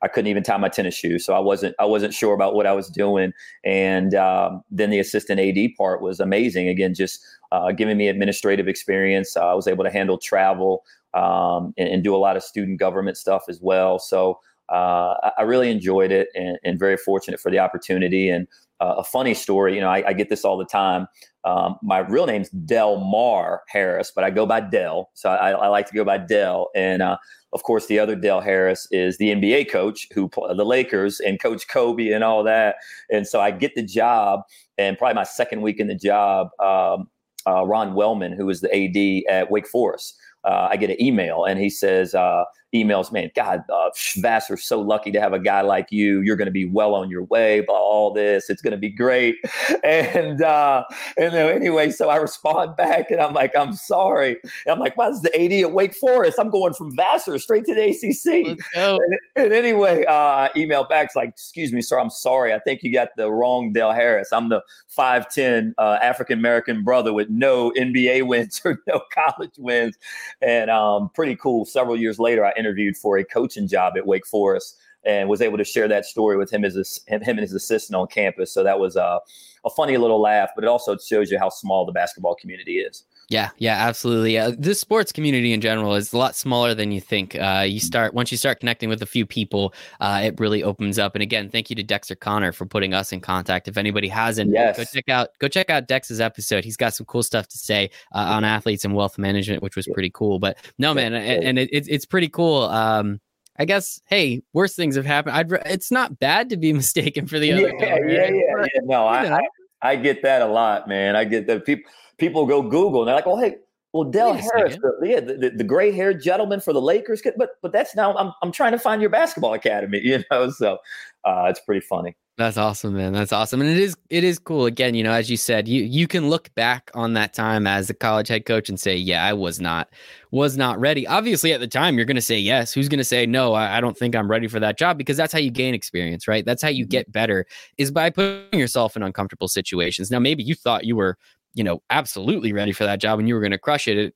I couldn't even tie my tennis shoes so i wasn't i wasn't sure about what i was doing and um, then the assistant ad part was amazing again just uh, giving me administrative experience. Uh, I was able to handle travel um, and, and, do a lot of student government stuff as well. So uh, I, really enjoyed it and, and, very fortunate for the opportunity. And uh, a funny story, you know, I, I get this all the time. Um, my real name's Del Mar Harris, but I go by Dell. So I, I like to go by Dell. And uh, of course, the other Dell Harris is the NBA coach who the Lakers and Coach Kobe and all that. And so I get the job, and probably my second week in the job, um, uh, Ron Wellman, who was the AD at Wake Forest. Uh, I get an email and he says, uh, emails, man, God, uh, Vassar's so lucky to have a guy like you. You're going to be well on your way, blah, all this. It's going to be great. (laughs) And, uh, and anyway, so I respond back and I'm like, I'm sorry. And I'm like, what's the AD at Wake Forest? I'm going from Vassar straight to the ACC. And, and, anyway, uh, email back, it's like, excuse me, sir, I'm sorry. I think you got the wrong Dale Harris. I'm the 5'10 uh, African American brother with no NBA wins (laughs) or no college wins. And um, pretty cool. Several years later, I interviewed for a coaching job at Wake Forest and was able to share that story with him as a, him and his assistant on campus. So that was a, a funny little laugh, but it also shows you how small the basketball community is. Yeah, yeah, absolutely. Uh, this sports community in general is a lot smaller than you think. Uh, you start once you start connecting with a few people, uh, it really opens up. And again, thank you to Dexter Connor for putting us in contact. If anybody hasn't, yes. go check out go check out Dex's episode. He's got some cool stuff to say uh, on athletes and wealth management, which was pretty cool. But no, man, and, and it, it's pretty cool. Um, I guess, hey, worse things have happened. I'd, it's not bad to be (laughs) mistaken for the other yeah, guy. Right? Yeah, yeah, yeah. No, I, I, I get that a lot, man. I get that people people go Google and they're like, "Oh, hey, well, Del Harris, the, yeah, the, the, gray haired gentleman for the Lakers, but but that's now I'm I'm trying to find your basketball academy, (laughs) you know. So uh, it's pretty funny. That's awesome, man. That's awesome, and it is it is cool. Again, you know, as you said, you you can look back on that time as a college head coach and say, "Yeah, I was not was not ready." Obviously, at the time, you're going to say yes. Who's going to say no? I, I, don't think I'm ready for that job because that's how you gain experience, right? That's how you mm-hmm. get better is by putting yourself in uncomfortable situations. Now, maybe you thought you were you know, absolutely ready for that job and you were going to crush it. it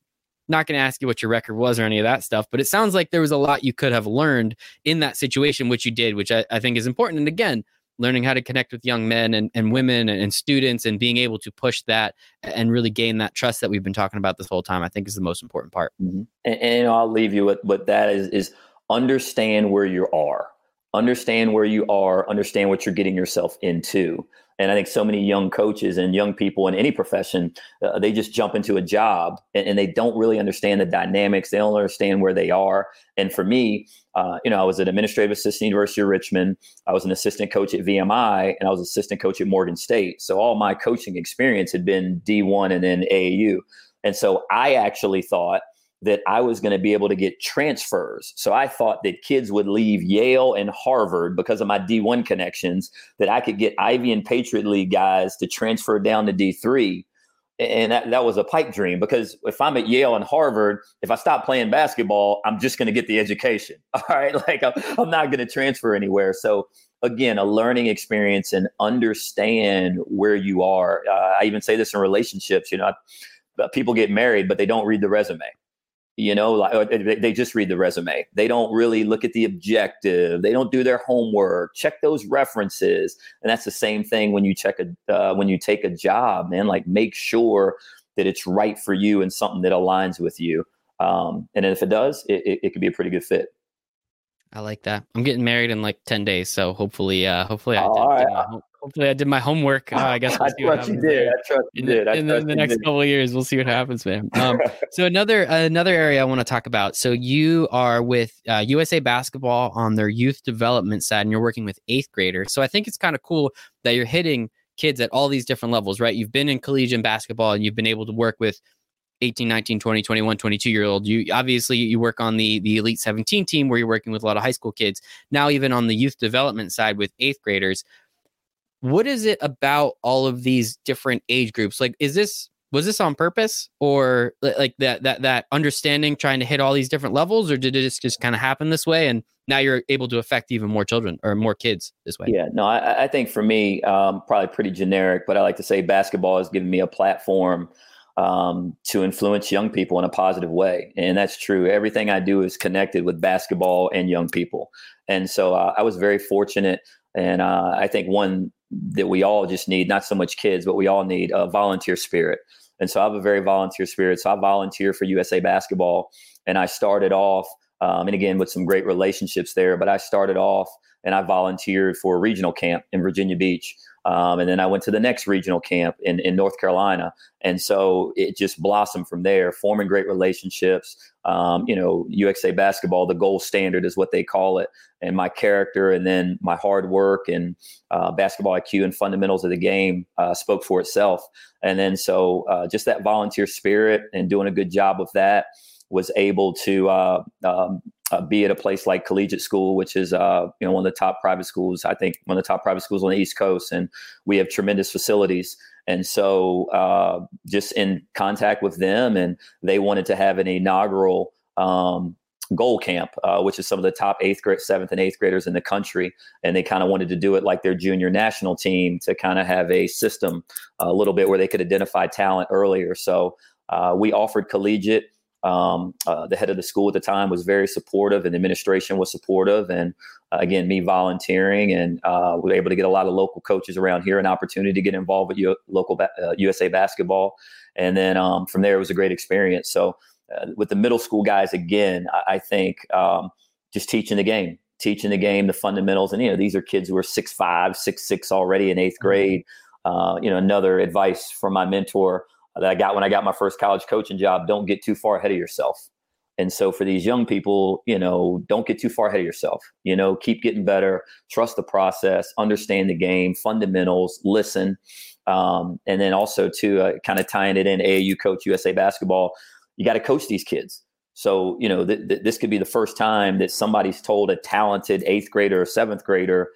not going to ask you what your record was or any of that stuff, but it sounds like there was a lot you could have learned in that situation, which you did, which I, I think is important. And again, learning how to connect with young men and, and women and, and, students and being able to push that and really gain that trust that we've been talking about this whole time, I think is the most important part. Mm-hmm. And, and, I'll leave you with, with that is, is understand where you are, understand where you are, understand what you're getting yourself into. And I think so many young coaches and young people in any profession, uh, they just jump into a job and, and, they don't really understand the dynamics. They don't understand where they are. And for me, uh, you know, I was an administrative assistant at University of Richmond. I was an assistant coach at VMI, and I was assistant coach at Morgan State. So all my coaching experience had been D1 and then AAU. And so I actually thought – that I was going to be able to get transfers. So I thought that kids would leave Yale and Harvard because of my D1 connections, that I could get Ivy and Patriot League guys to transfer down to D3. And that, that was a pipe dream because if I'm at Yale and Harvard, if I stop playing basketball, I'm just going to get the education. (laughs) All right. Like I'm, I'm not going to transfer anywhere. So again, a learning experience and understand where you are. Uh, I even say this in relationships, you know, I, people get married, but they don't read the resume you know like they just read the resume. They don't really look at the objective. They don't do their homework. Check those references. And that's the same thing when you check a uh, when you take a job man. Like make sure that it's right for you and something that aligns with you. Um, and if it does it, it, it could be a pretty good fit. I like that. I'm getting married in like 10 days. So hopefully, uh, hopefully I did, did my, hopefully I did my homework. Uh, I guess (laughs) we'll I trust you did. I trust you did. I in, the, in the next did. couple of years, we'll see what happens, man. (laughs) Um, so another, another area I want to talk about. So you are with uh, USA basketball on their youth development side and you're working with eighth graders. So I think it's kind of cool that you're hitting kids at all these different levels, right? You've been in collegiate basketball and you've been able to work with 18 19 20 21 22 year old you obviously you work on the the elite 17 team where you're working with a lot of high school kids now even on the youth development side with eighth graders what is it about all of these different age groups like is this was this on purpose or like that that that understanding trying to hit all these different levels or did it just, just kind of happen this way and now you're able to affect even more children or more kids this way yeah no i, I think for me um, probably pretty generic but i like to say basketball has given me a platform um, to influence young people in a positive way. And that's true. Everything I do is connected with basketball and young people. And so uh, I was very fortunate. And uh, I think one that we all just need, not so much kids, but we all need a volunteer spirit. And so I have a very volunteer spirit. So I volunteer for USA Basketball. And I started off um, and again with some great relationships there. But I started off and I volunteered for a regional camp in Virginia Beach. Um, and then I went to the next regional camp in, in North Carolina. And so it just blossomed from there, forming great relationships. Um, you know, USA basketball, the gold standard is what they call it. And my character and then my hard work and uh, basketball IQ and fundamentals of the game uh, spoke for itself. And then so uh, just that volunteer spirit and doing a good job of that was able to uh, um, uh, be at a place like Collegiate School, which is uh, you know one of the top private schools. I think one of the top private schools on the East Coast, and we have tremendous facilities. And so, uh, just in contact with them, and they wanted to have an inaugural um, goal camp, uh, which is some of the top eighth grade, seventh, and eighth graders in the country, and they kind of wanted to do it like their junior national team to kind of have a system a little bit where they could identify talent earlier. So uh, we offered collegiate um, uh, the head of the school at the time was very supportive, and the administration was supportive. And uh, again, me volunteering, and uh, we were able to get a lot of local coaches around here an opportunity to get involved with U- local ba- USA uh, basketball. And then um, from there, it was a great experience. So uh, with the middle school guys, again, I, I think um, just teaching the game, teaching the game, the fundamentals, and you know these are kids who are six five, six six already in eighth mm-hmm. grade. Uh, you know, another advice from my mentor that I got when I got my first college coaching job. Don't get too far ahead of yourself. And so for these young people, you know, don't get too far ahead of yourself. You know, keep getting better, trust the process, understand the game, fundamentals, listen. Um, and then also to uh, kind of tying it in AAU coach USA basketball, you got to coach these kids. So, you know, th- th- this could be the first time that somebody's told a talented eighth grader or seventh grader,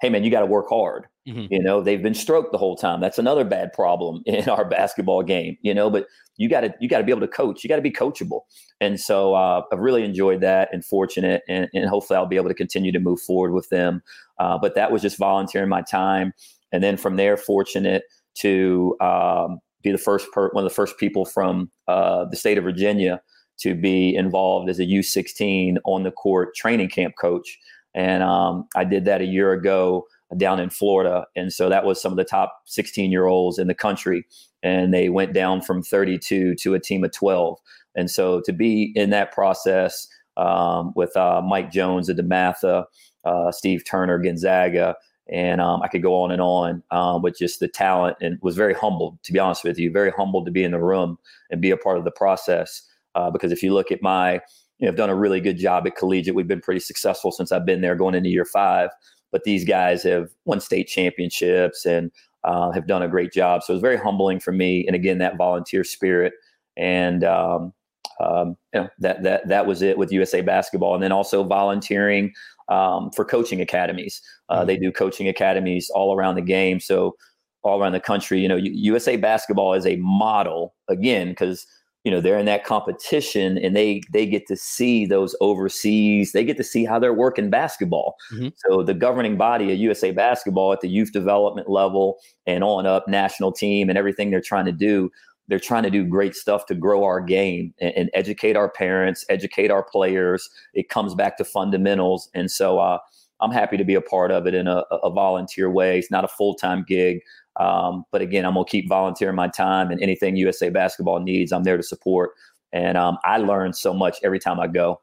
hey, man, you got to work hard. Mm-hmm. You know, they've been stroked the whole time. That's another bad problem (laughs) in our basketball game. You know, but you got to you got to be able to coach. You got to be coachable. And so uh, I've really enjoyed that and fortunate, and, and, hopefully I'll be able to continue to move forward with them. Uh, but that was just volunteering my time, and then from there, fortunate to um, be the first per- one of the first people from uh, the state of Virginia to be involved as a U16 on the court training camp coach. And um, I did that a year ago down in Florida. And so that was some of the top 16 year olds in the country. And they went down from 32 to a team of 12. And so to be in that process um, with uh, Mike Jones at DeMatha, uh, Steve Turner, Gonzaga, and um, I could go on and on um, with just the talent and was very humbled, to be honest with you, very humbled to be in the room and be a part of the process. Uh, because if you look at my, you know, I've done a really good job at collegiate. We've been pretty successful since I've been there going into year five but these guys have won state championships and uh, have done a great job. So it was very humbling for me. And again, that volunteer spirit and um, um, you know, that that that was it with USA Basketball, and then also volunteering um, for coaching academies. Uh, mm-hmm. They do coaching academies all around the game, so all around the country. You know, USA Basketball is a model again because you know they're in that competition and they they get to see those overseas they get to see how they're working basketball. Mm-hmm. so the governing body of usa basketball at the youth development level and on up national team and everything they're trying to do they're trying to do great stuff to grow our game and, and educate our parents educate our players. It comes back to fundamentals. And so uh, i'm happy to be a part of it in a, a volunteer way. It's not a full-time gig um, but again, I'm gonna keep volunteering my time, and anything USA Basketball needs, I'm there to support. And um, I learn so much every time I go.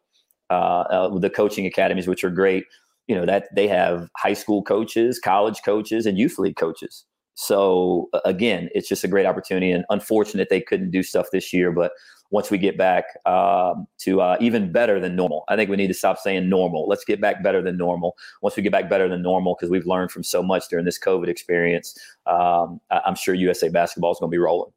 Uh, uh, the coaching academies, which are great, you know that they have high school coaches, college coaches, and youth league coaches. So again, it's just a great opportunity. And unfortunate they couldn't do stuff this year, but once we get back um, to uh, even better than normal. I think we need to stop saying normal. Let's get back better than normal. Once we get back better than normal, because we've learned from so much during this COVID experience, um, I'm sure USA basketball is going to be rolling.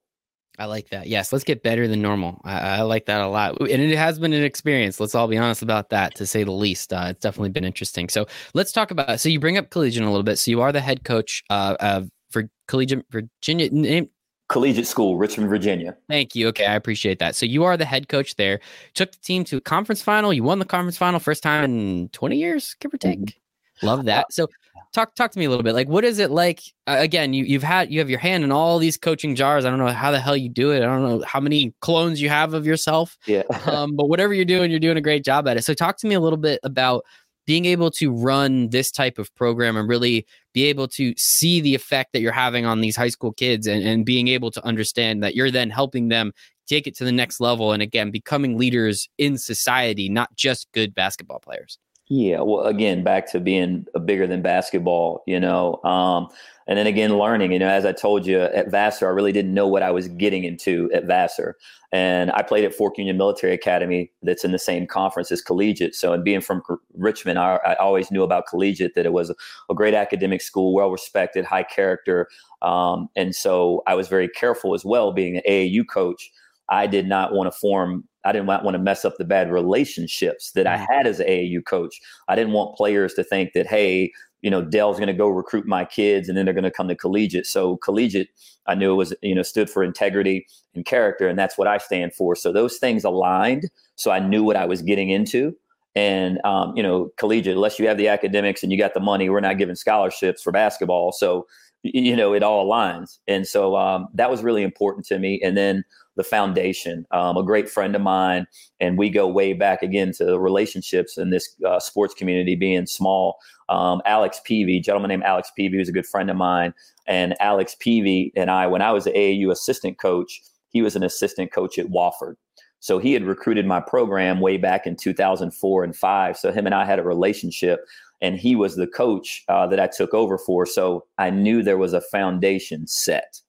I like that. Yes, let's get better than normal. I, I, like that a lot, and it has been an experience. Let's all be honest about that, to say the least. Uh, it's definitely been interesting. So let's talk about. So you bring up collegiate a little bit. So you are the head coach uh, of for collegiate Virginia. Name, Collegiate School, Richmond, Virginia. Thank you. Okay, I appreciate that. So you are the head coach there. Took the team to a conference final. You won the conference final first time in 20 years, give or take. Mm-hmm. Love that. So talk talk to me a little bit. Like what is it like uh, again, you you've had you have your hand in all these coaching jars. I don't know how the hell you do it. I don't know how many clones you have of yourself. Yeah. um, but whatever you're doing, you're doing a great job at it. So talk to me a little bit about being able to run this type of program and really be able to see the effect that you're having on these high school kids and, and being able to understand that you're then helping them take it to the next level and again becoming leaders in society not just good basketball players. Yeah well again back to being bigger than basketball you know um, and then again learning you know as i told you at vassar i really didn't know what i was getting into at vassar and i played at fork union military academy that's in the same conference as collegiate so and being from richmond i, I always knew about collegiate that it was a, great academic school well respected high character um, and so i was very careful as well being an aau coach i did not want to form I didn't want to mess up the bad relationships that I mm. had as an AAU coach. I didn't want players to think that, hey, you know, Del's going to go recruit my kids and then they're going to come to collegiate. So collegiate, I knew it was, you know, stood for integrity and character. And that's what I stand for. So those things aligned. So I knew what I was getting into. And, um, you know, collegiate, unless you have the academics and you got the money, we're not giving scholarships for basketball. So, you know, it all aligns. And so um, that was really important to me. And then the foundation. Um, a great friend of mine, and we go way back again to relationships in this uh, sports community being small. Um, Alex Peavy, gentleman named Alex Peavy, who's a good friend of mine, and Alex Peavy and I, when I was the AAU assistant coach, he was an assistant coach at Wofford. So he had recruited my program way back in 2004 and five. So him and I had a relationship, and he was the coach uh, that I took over for. So I knew there was a foundation set.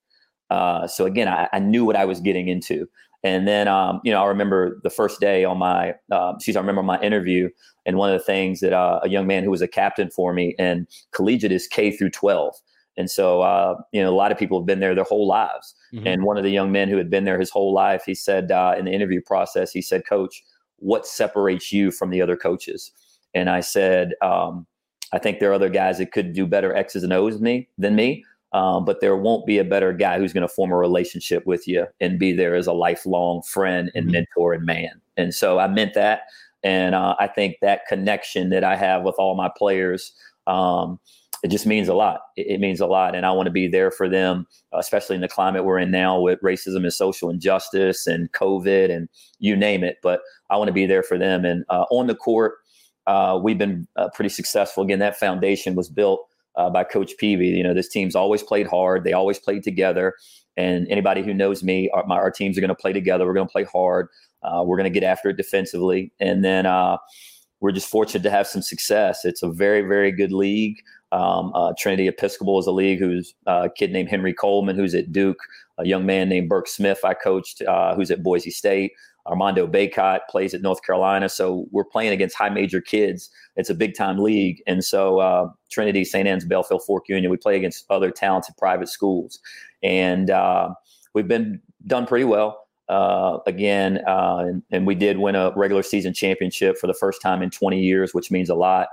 Uh, so again, I, I, knew what I was getting into. And then, um, you know, I remember the first day on my, uh, excuse me, I remember my interview, and one of the things that uh, a young man who was a captain for me, and collegiate is K through 12. And so, uh, you know, a lot of people have been there their whole lives. Mm-hmm. And one of the young men who had been there his whole life, he said uh, in the interview process, he said, Coach, what separates you from the other coaches? And I said, um, I think there are other guys that could do better X's and O's than me, than me um, but there won't be a better guy who's going to form a relationship with you and be there as a lifelong friend and mm-hmm. mentor and man. And so I meant that. And uh, I think that connection that I have with all my players, um, it just means a lot. It, it, means a lot. And I want to be there for them, especially in the climate we're in now with racism and social injustice and COVID and you name it. But I want to be there for them. And uh, on the court, uh, we've been uh, pretty successful. Again, that foundation was built uh, by Coach Peavy. You know, this team's always played hard. They always played together. And anybody who knows me, our, my, our teams are going to play together. We're going to play hard. Uh, we're going to get after it defensively. And then uh, we're just fortunate to have some success. It's a very, very good league. Um, uh, Trinity Episcopal is a league who's uh, a kid named Henry Coleman, who's at Duke, a young man named Burke Smith, I coached, uh, who's at Boise State. Armando Bacot plays at North Carolina. So we're playing against high major kids. It's a big time league. And so uh, Trinity, St. Anne's, Bellefield, Fork Union, we play against other talented private schools. And uh, we've been done pretty well. Uh, again, uh, and, and, we did win a regular season championship for the first time in 20 years, which means a lot.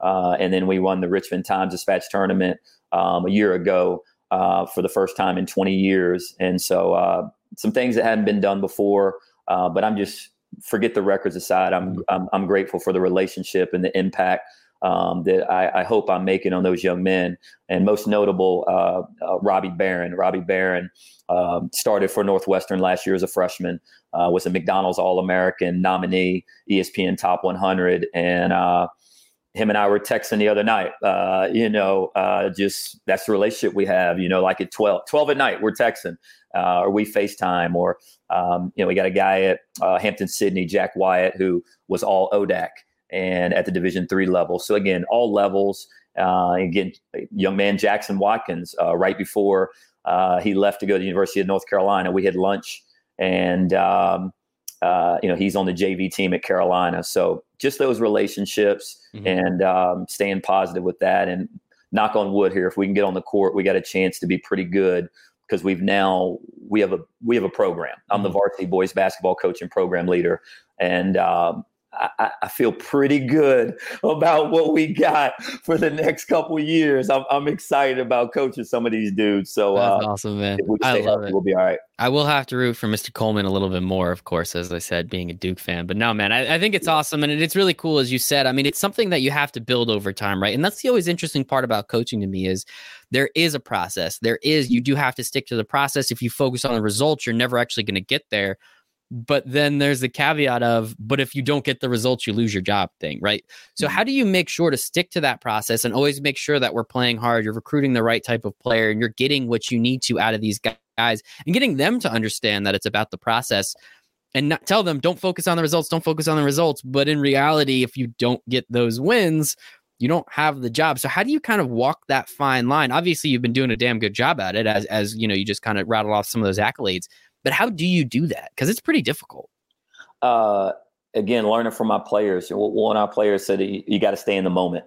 Uh, and then we won the Richmond Times Dispatch tournament um, a year ago uh, for the first time in 20 years. And so some things that hadn't been done before. Uh, but I'm just forget the records aside. I'm. I'm, I'm grateful for the relationship and the impact um, that I, I, hope I'm making on those young men. And most notable, uh, uh, Robbie Beran. Robbie Beran um, started for Northwestern last year as a freshman. Uh, was a McDonald's All American nominee, ESPN Top 100, and uh, him and I were texting the other night. Uh, you know, uh, just that's the relationship we have. You know, like at 12, 12 at night, we're texting, uh, or we FaceTime, or um, you know, we got a guy at uh, Hampden-Sydney, Jack Wyatt, who was all ODAC and at the Division three level. So again, all levels. Uh, again, young man Jackson Watkins, uh, right before he left to go to the University of North Carolina, we had lunch, and um, uh, you know he's on the JV team at Carolina. So just those relationships mm-hmm. and um, staying positive with that, and knock on wood here, if we can get on the court, we got a chance to be pretty good because we've now we have a we have a program. I'm the mm-hmm. varsity boys basketball coach and program leader, and um, I, I, feel pretty good about what we got for the next couple years. I'm, I'm, excited about coaching some of these dudes. So That's uh, awesome, man. I love healthy, it. We'll be all right. I will have to root for Mr. Coleman a little bit more, of course, as I said, being a Duke fan. But no, man, I, I think it's awesome, and it's really cool, as you said. I mean, it's something that you have to build over time, right? And that's the always interesting part about coaching to me is there is a process. There is you do have to stick to the process. If you focus on the results, you're never actually going to get there but then there's the caveat of but if you don't get the results you lose your job thing right? So Mm-hmm. how do you make sure to stick to that process and always make sure that we're playing hard you're recruiting the right type of player and you're getting what you need to out of these guys and getting them to understand that it's about the process and not tell them don't focus on the results don't focus on the results but in reality if you don't get those wins you don't have the job. So how do you kind of walk that fine line? Obviously you've been doing a damn good job at it as as you know you just kind of rattle off some of those accolades but how do you do that because it's pretty difficult Uh, again, learning from my players. One of our players said you, got to stay in the moment.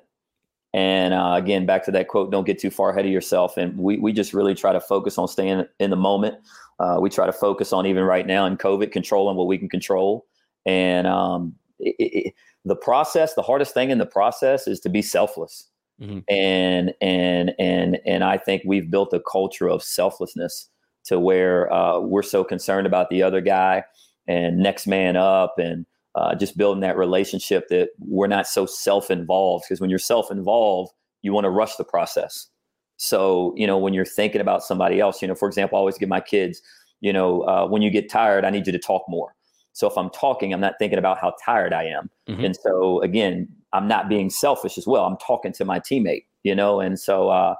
And uh, again, back to that quote: "Don't get too far ahead of yourself." And we we just really try to focus on staying in the moment. Uh, we try to focus on even right now in COVID, controlling what we can control. And um, it, it, the process, the hardest thing in the process is to be selfless. Mhm. And and and and I think we've built a culture of selflessness to where uh, we're so concerned about the other guy and next man up and uh, just building that relationship that we're not so self-involved. Because when you're self-involved you want to rush the process. So you know when you're thinking about somebody else you know for example i always give my kids you know uh, when you get tired i need you to talk more. So if i'm talking i'm not thinking about how tired i am. Mhm. and so again i'm not being selfish as well. I'm talking to my teammate you know? And so uh,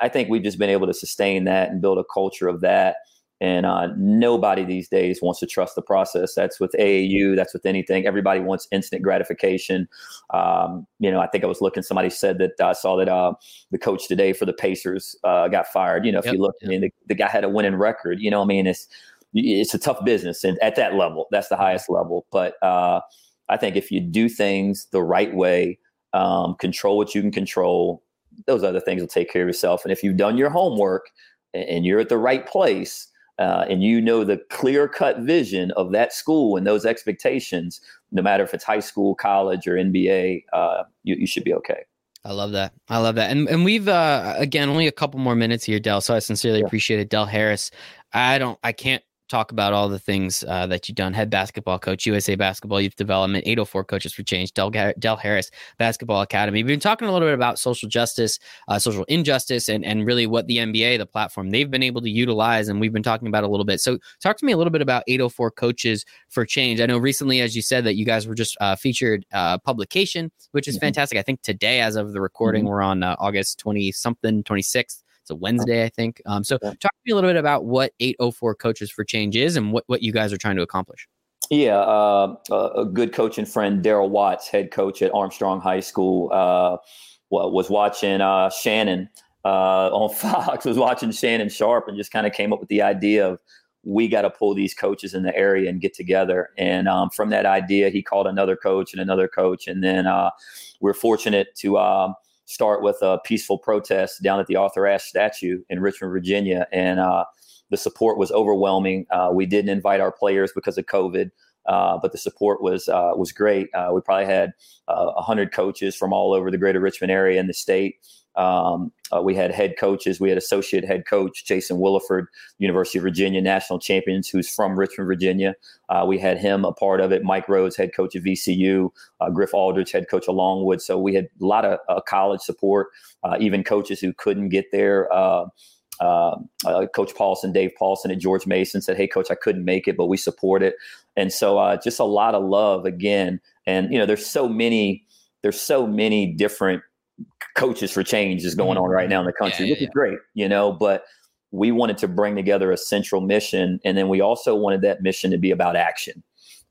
I think we've just been able to sustain that and build a culture of that. And uh, nobody these days wants to trust the process. That's with AAU. That's with anything. Everybody wants instant gratification. Um, you know, I think I was looking. Somebody said that I saw that uh, the coach today for the Pacers uh, got fired. You know, if Yep, you look, I mean, the, the guy had a winning record. You know, I mean, it's it's a tough business, and at that level, that's the highest level. But uh, I think if you do things the right way, um, control what you can control, those other things will take care of yourself. And if you've done your homework and, you're at the right place, uh, and you know the clear cut vision of that school and those expectations, no matter if it's high school, college, or NBA, uh, you, you should be okay. I love that. I love that. And and we've uh again only a couple more minutes here, Del. So I sincerely Yeah. appreciate it. Del Harris. I don't I can't talk about all the things uh, that you've done. Head basketball coach, USA Basketball Youth Development, 804 Coaches for Change, Del, Del Harris Basketball Academy. We've been talking a little bit about social justice, uh, social injustice, and and really what the NBA, the platform they've been able to utilize, and we've been talking about a little bit. So talk to me a little bit about 804 Coaches for Change. I know recently, as you said, that you guys were just uh, featured uh, publication, which is Mhm. fantastic. I think today, as of the recording, we're on uh, August 20 something, 26th. It's a Wednesday, I think. Um, so Yeah. talk to me a little bit about what 804 Coaches for Change is and what, what you guys are trying to accomplish. Yeah, uh, a good coach and friend, Daryl Watts, head coach at Armstrong High School, uh, was watching uh, Shannon uh, on (laughs) Fox, was watching Shannon Sharpe, and just kind of came up with the idea of we got to pull these coaches in the area and get together. And um, from that idea, he called another coach and another coach, and then uh, we're fortunate to. Start with a peaceful protest down at the Arthur Ashe statue in Richmond, Virginia, and uh, the support was overwhelming. Uh, we didn't invite our players because of COVID, uh, but the support was uh, was great. Uh, we probably had uh, hundred coaches from all over the greater Richmond area and the state. Um, uh, we had head coaches. We had associate head coach Jason Williford, University of Virginia national champions, who's from Richmond, Virginia. Uh, we had him a part of it. Mike Rhodes, head coach of VCU. Uh, Griff Aldridge, head coach of Longwood. So we had a lot of uh, college support, uh, even coaches who couldn't get there. Uh, Coach Paulsen, Dave Paulsen at George Mason said, "Hey, Coach, I couldn't make it, but we support it." And so, just a lot of love again. And you know, there's so many, there's so many different coaches for change is going on right now in the country, Mm-hmm. Yeah, which yeah, is great, you know. But we wanted to bring together a central mission, and then we also wanted that mission to be about action.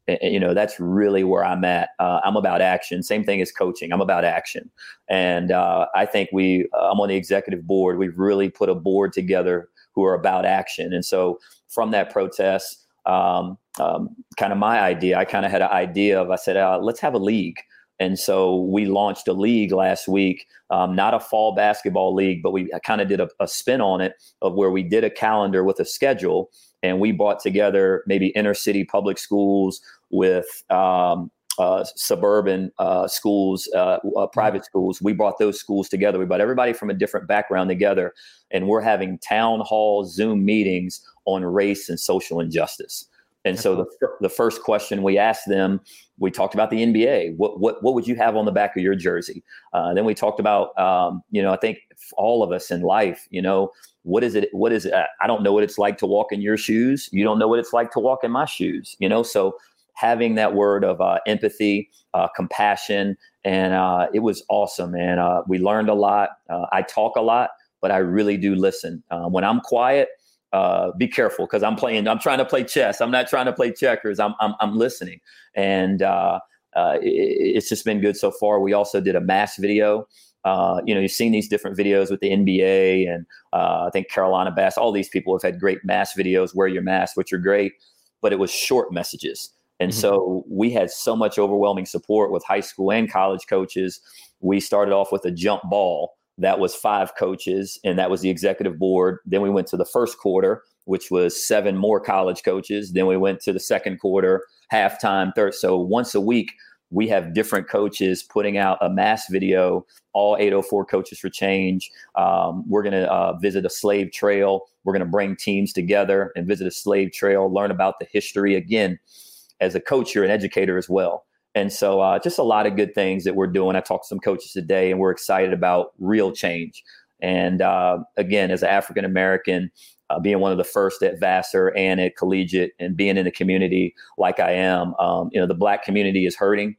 And, and, you know, that's really where I'm at. Uh, I'm about action. Same thing as coaching. I'm about action, and uh, I think we. Uh, I'm on the executive board. We've really put a board together who are about action, and so from that protest. Um, um, kind of my idea. I kind of had an idea of I said, uh, let's have a league. And so we launched a league last week, um, not a fall basketball league, but we kind of did a, a spin on it of where we did a calendar with a schedule and we brought together maybe inner city public schools with um, uh, suburban uh, schools, uh, uh, private schools. We brought those schools together. We brought everybody from a different background together, and we're having town hall Zoom meetings on race and social injustice. And so the, the first question we asked them, we talked about the NBA. What what what would you have on the back of your jersey? Uh, then we talked about, um, you know, I think all of us in life, you know, what is it? What is it? I don't know what it's like to walk in your shoes. You don't know what it's like to walk in my shoes. You know, so having that word of uh, empathy, uh, compassion, and uh, it was awesome, And Uh, we learned a lot. Uh, I talk a lot, but I really do listen. When I'm quiet, be careful because I'm playing. I'm trying to play chess. I'm not trying to play checkers. I'm I'm, I'm listening, and it, it's just been good so far. We also did a mass video. Uh, you know, you've seen these different videos with the NBA and uh, I think Carolina Bass. All these people have had great mass videos. Wear your mask, which are great, but it was short messages. And mm-hmm. so we had so much overwhelming support with high school and college coaches. We started off with a jump ball that was five coaches, and that was the executive board. Then we went to the first quarter, which was seven more college coaches. Then we went to the second quarter, halftime, third. So once a week, we have different coaches putting out a mass video all 804 coaches for change um, we're going to uh, visit a slave trail we're going to bring teams together and visit a slave trail learn about the history again as a coach you're an educator as well and so uh, just a lot of good things that we're doing i talked to some coaches today and we're excited about real change and uh, again as an african american uh, being one of the first at Vassar and at Collegiate and being in the community like I am, um, you know, the black community is hurting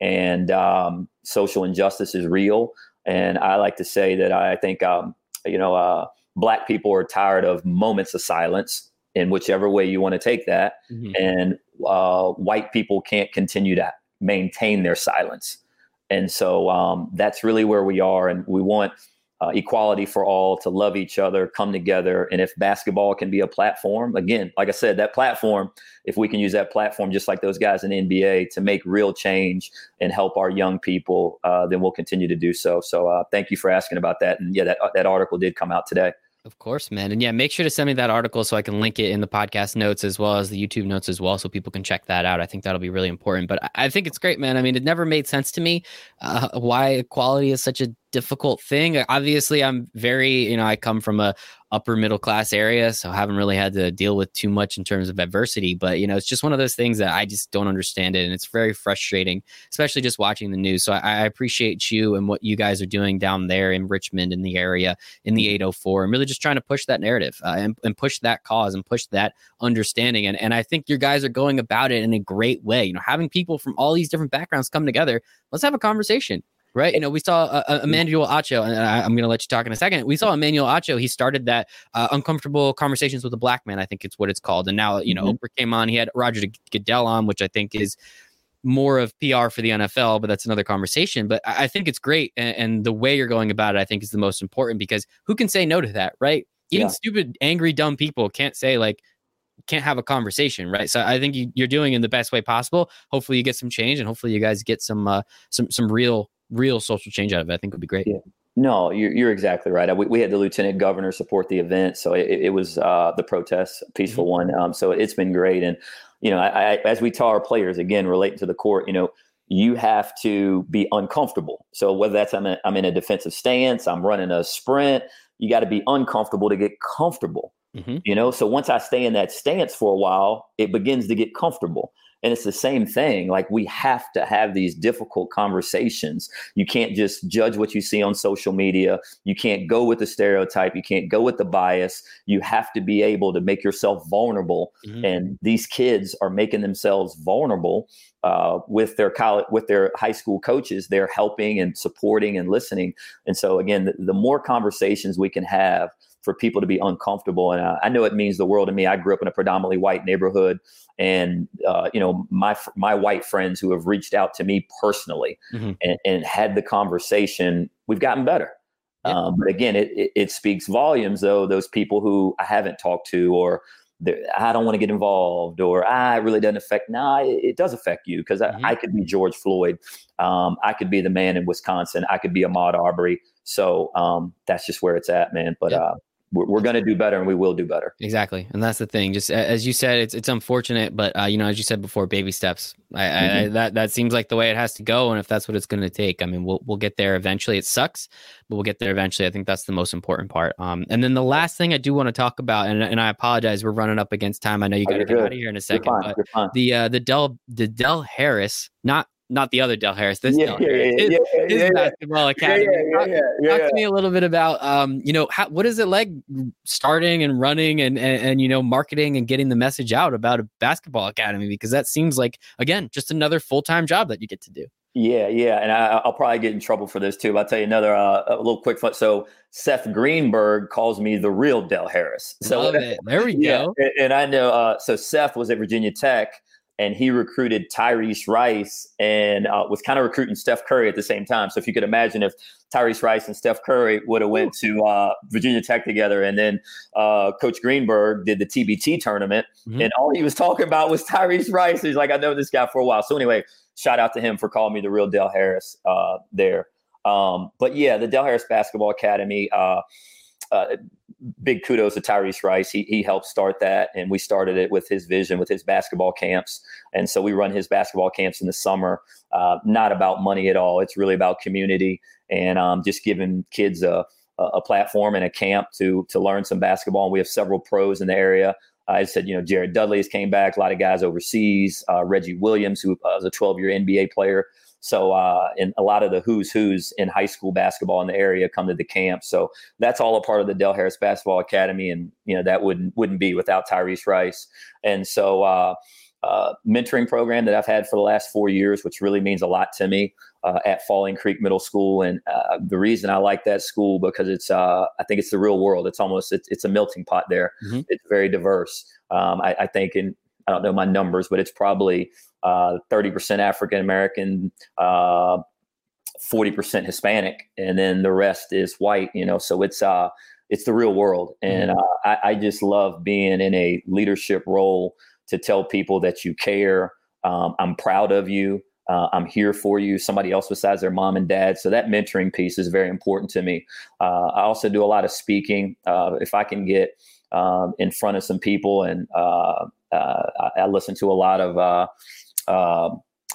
and um, social injustice is real. And I like to say that I think, um, you know, uh, black people are tired of moments of silence in whichever way you want to take that. Mm-hmm. And uh, white people can't continue to maintain their silence. And so um, that's really where we are. And we want uh, equality for all, to love each other, come together. And if basketball can be a platform, again, like I said, that platform, if we can use that platform just like those guys in NBA to make real change and help our young people, uh, then we'll continue to do so. So uh, thank you for asking about that. And yeah, that, that article did come out today. Of course, man. And yeah, make sure to send me that article so I can link it in the podcast notes as well as the YouTube notes as well so people can check that out. I think that'll be really important. But I think it's great, man. I mean, it never made sense to me uh, why equality is such a difficult thing. Obviously, I'm very, you know, I come from a upper middle class area, so I haven't really had to deal with too much in terms of adversity. But you know, it's just one of those things that I just don't understand it, and it's very frustrating, especially just watching the news. So I, I appreciate you and what you guys are doing down there in Richmond, in the area, in the 804, and really just trying to push that narrative uh, and, and push that cause and push that understanding. And and I think your guys are going about it in a great way. You know, having people from all these different backgrounds come together. Let's have a conversation right? You know, we saw uh, uh Emmanuel Acho, and I, am going to let you talk in a second. We saw Emmanuel Acho. He started that uh, uncomfortable conversations with a black man. I think it's what it's called. And now, you know, mm-hmm. Oprah came on. He had Roger Goodell on, which I think is more of PR for the NFL, but that's another conversation. But I, I think it's great, and, and, the way you're going about it, I think, is the most important because who can say no to that, right? Even yeah. stupid, angry, dumb people can't say like can't have a conversation, right? So I think you, are doing in the best way possible. Hopefully, you get some change, and hopefully, you guys get some uh, some some real real social change out of it, I think would be great. Yeah. No, you're, you're exactly right. We, we had the lieutenant governor support the event, so it, it was uh, the protest, peaceful mm-hmm. one. Um, so it's been great, and you know, I, I, as we tell our players again, relating to the court, you know, you have to be uncomfortable. So whether that's I'm in, I'm in a defensive stance, I'm running a sprint, you got to be uncomfortable to get comfortable. Mm-hmm. You know, so once I stay in that stance for a while, it begins to get comfortable. And it's the same thing. Like we have to have these difficult conversations. You can't just judge what you see on social media. You can't go with the stereotype. You can't go with the bias. You have to be able to make yourself vulnerable. Mm-hmm. And these kids are making themselves vulnerable uh, with their college, with their high school coaches. They're helping and supporting and listening. And so again, the, the more conversations we can have for people to be uncomfortable. And uh, I know it means the world to me. I grew up in a predominantly white neighborhood, and uh, you know my my white friends who have reached out to me personally mm-hmm. and, and, had the conversation. We've gotten better. Um, but again, it, it, it speaks volumes though. Those people who I haven't talked to or I don't want to get involved, or ah, it really doesn't affect. Nah, it, it does affect you because mm-hmm. I, I, could be George Floyd, um, I could be the man in Wisconsin, I could be Ahmaud Arbery. So um, that's just where it's at, man. But uh, we're, going to do better and we will do better. Exactly. And that's the thing. Just as you said, it's, it's unfortunate, but uh, you know, as you said before, baby steps, I, mm-hmm. I, that, that seems like the way it has to go. And if that's what it's going to take, I mean, we'll, we'll get there eventually. It sucks, but we'll get there eventually. I think that's the most important part. Um, and then the last thing I do want to talk about, and, and I apologize, we're running up against time. I know you got to oh, get out of here in a second, but the, uh, the Del, the Del Harris, not not the other Del Harris. This yeah, Del Harris, his, his basketball academy. Talk, talk, to me a little bit about, um, you know, how, what is it like starting and running and, and, and you know marketing and getting the message out about a basketball academy because that seems like again just another full time job that you get to do. Yeah, yeah, and I, will probably get in trouble for this too. But I'll tell you another uh, a little quick fun. So Seth Greenberg calls me the real Del Harris. So Love it. there we (laughs) yeah, go. And I know. Uh, so Seth was at Virginia Tech, and he recruited Tyrese Rice, and uh, was kind of recruiting Steph Curry at the same time. So if you could imagine if Tyrese Rice and Steph Curry would have went to uh, Virginia Tech together, and then uh, Coach Greenberg did the TBT tournament, mm-hmm. and all he was talking about was Tyrese Rice. He's like, I know this guy for a while. So anyway shout out to him for calling me the real Del Harris uh, there. Um, but yeah, the Del Harris Basketball Academy. Uh, uh, big kudos to Tyrese Rice. He he helped start that, and we started it with his vision, with his basketball camps. And so we run his basketball camps in the summer. Uh, not about money at all. It's really about community and um, just giving kids a a platform and a camp to to learn some basketball. And we have several pros in the area. I said, you know, Jared Dudley has came back. A lot of guys overseas. Uh, Reggie Williams, who uh, was a 12 year NBA player. So, uh, and a lot of the who's who's in high school basketball in the area come to the camp. So that's all a part of the Del Harris Basketball Academy, and you know that wouldn't wouldn't be without Tyrese Rice. And so, uh, uh, mentoring program that I've had for the last four years, which really means a lot to me uh, at Falling Creek Middle School. And uh, the reason I like that school because it's, uh, I think it's the real world. It's almost, it's, it's a melting pot there. Mm-hmm. It's very diverse. Um, I, I, think in, I don't know my numbers, but it's probably 30% African American, 40% Hispanic, and then the rest is white, you know, so it's, uh, it's the real world. And mm-hmm. I, I just love being in a leadership role to tell people that you care. Um, I'm proud of you. Uh, I'm here for you. Somebody else besides their mom and dad. So that mentoring piece is very important to me. Uh, I also do a lot of speaking. Uh, if I can get um, in front of some people, and uh, uh, I, I, listen to a lot of uh,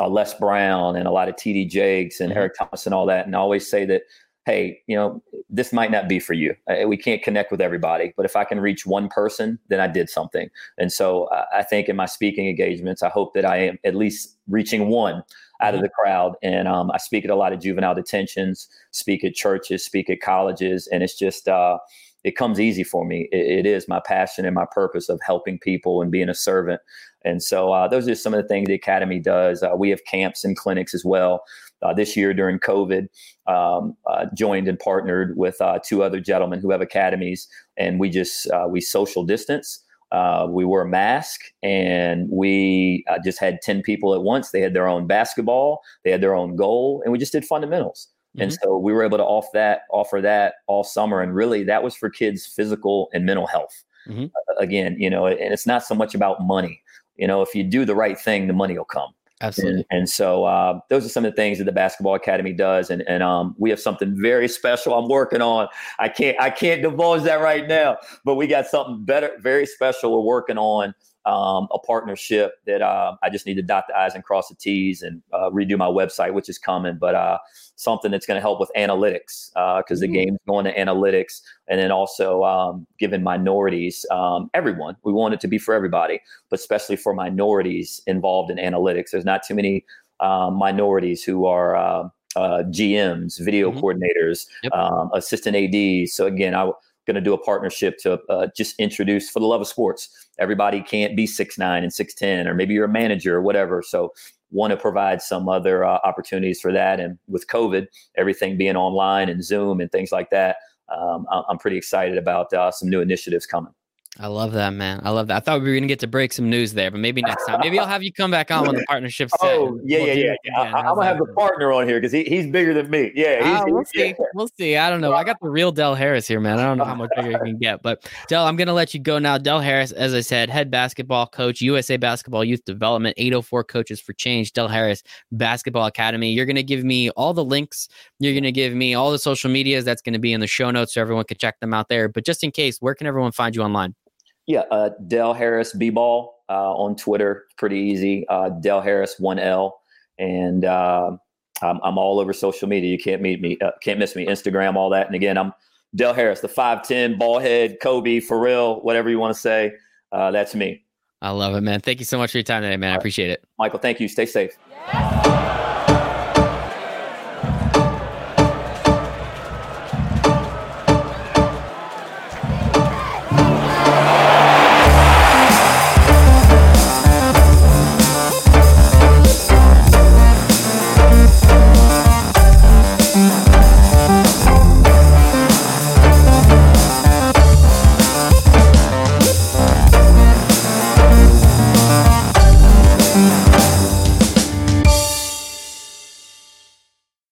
Les Brown and a lot of TD Jakes and mm-hmm. Eric Thomas and all that, and I always say that hey, you know, this might not be for you. Uh, we can't connect with everybody, but if I can reach one person, then I did something. And so uh, I think in my speaking engagements, I hope that I am at least reaching one out of mm-hmm. the crowd. And um, I speak at a lot of juvenile detentions, speak at churches, speak at colleges, and it's just, uh, it comes easy for me. It, it is my passion and my purpose of helping people and being a servant. And so uh, those are some of the things the Academy does. Uh, we have camps and clinics as well uh, this year during COVID, um, uh, joined and partnered with uh, two other gentlemen who have academies, and we just uh, we social distance. Uh, we wore a mask, and we uh, just had ten people at once. They had their own basketball, they had their own goal, and we just did fundamentals. Mm-hmm. And so we were able to offer that, offer that all summer, and really that was for kids' physical and mental health. Mm-hmm. again, you know, and it's not so much about money. You know, if you do the right thing, the money will come. Absolutely. And, and so uh, those are some of the things that the Basketball Academy does, and and um, we have something very special I'm working on. I can't I can't divulge that right now, but we got something better, very special we're working on um, a partnership that uh, I just need to dot the I's and cross the T's and uh, redo my website, which is coming, but uh, something that's going to help with analytics because uh, the game's going to analytics. And then also um, giving minorities, um, everyone, we want it to be for everybody, but especially for minorities involved in analytics. There's not too many um, minorities who are. Uh, uh, GMs, video mm-hmm. coordinators, yep. Um, assistant ADs. So again, I going to do a partnership to uh, just introduce for the love of sports. Everybody can't be six nine and 6'10, or maybe you're a manager or whatever. So, want to provide some other uh, opportunities for that. And with COVID, everything being online and Zoom and things like that, um, I'm pretty excited about uh, some new initiatives coming. I love that, man. I love that. I thought we were gonna get to break some news there, but maybe next time. Maybe I'll have you come back on when the (laughs) partnership. Oh, yeah, we'll yeah, yeah. I, am gonna have the partner on here because he, he's bigger than me. Yeah, uh, we'll see. We'll see. I don't know. I got the real Del Harris here, man. I don't know how much bigger you can get, but Del, I'm gonna let you go now. Del Harris, as I said, head basketball coach, USA Basketball Youth Development, 804 Coaches for Change, Del Harris Basketball Academy. You're gonna give me all the links. You're gonna give me all the social medias. That's gonna be in the show notes so everyone can check them out there. But just in case, where can everyone find you online? Yeah, uh, Del Harris B Ball uh, on Twitter, pretty easy. Uh, Del Harris one L, and uh, I'm, I'm, all over social media. You can't meet me, uh, can't miss me. Instagram, all that. And again, I'm Del Harris, the five ten ball head, Kobe for real, whatever you want to say. Uh, that's me. I love it, man. Thank you so much for your time today, man. I appreciate it. Michael, thank you. Stay safe. Yeah.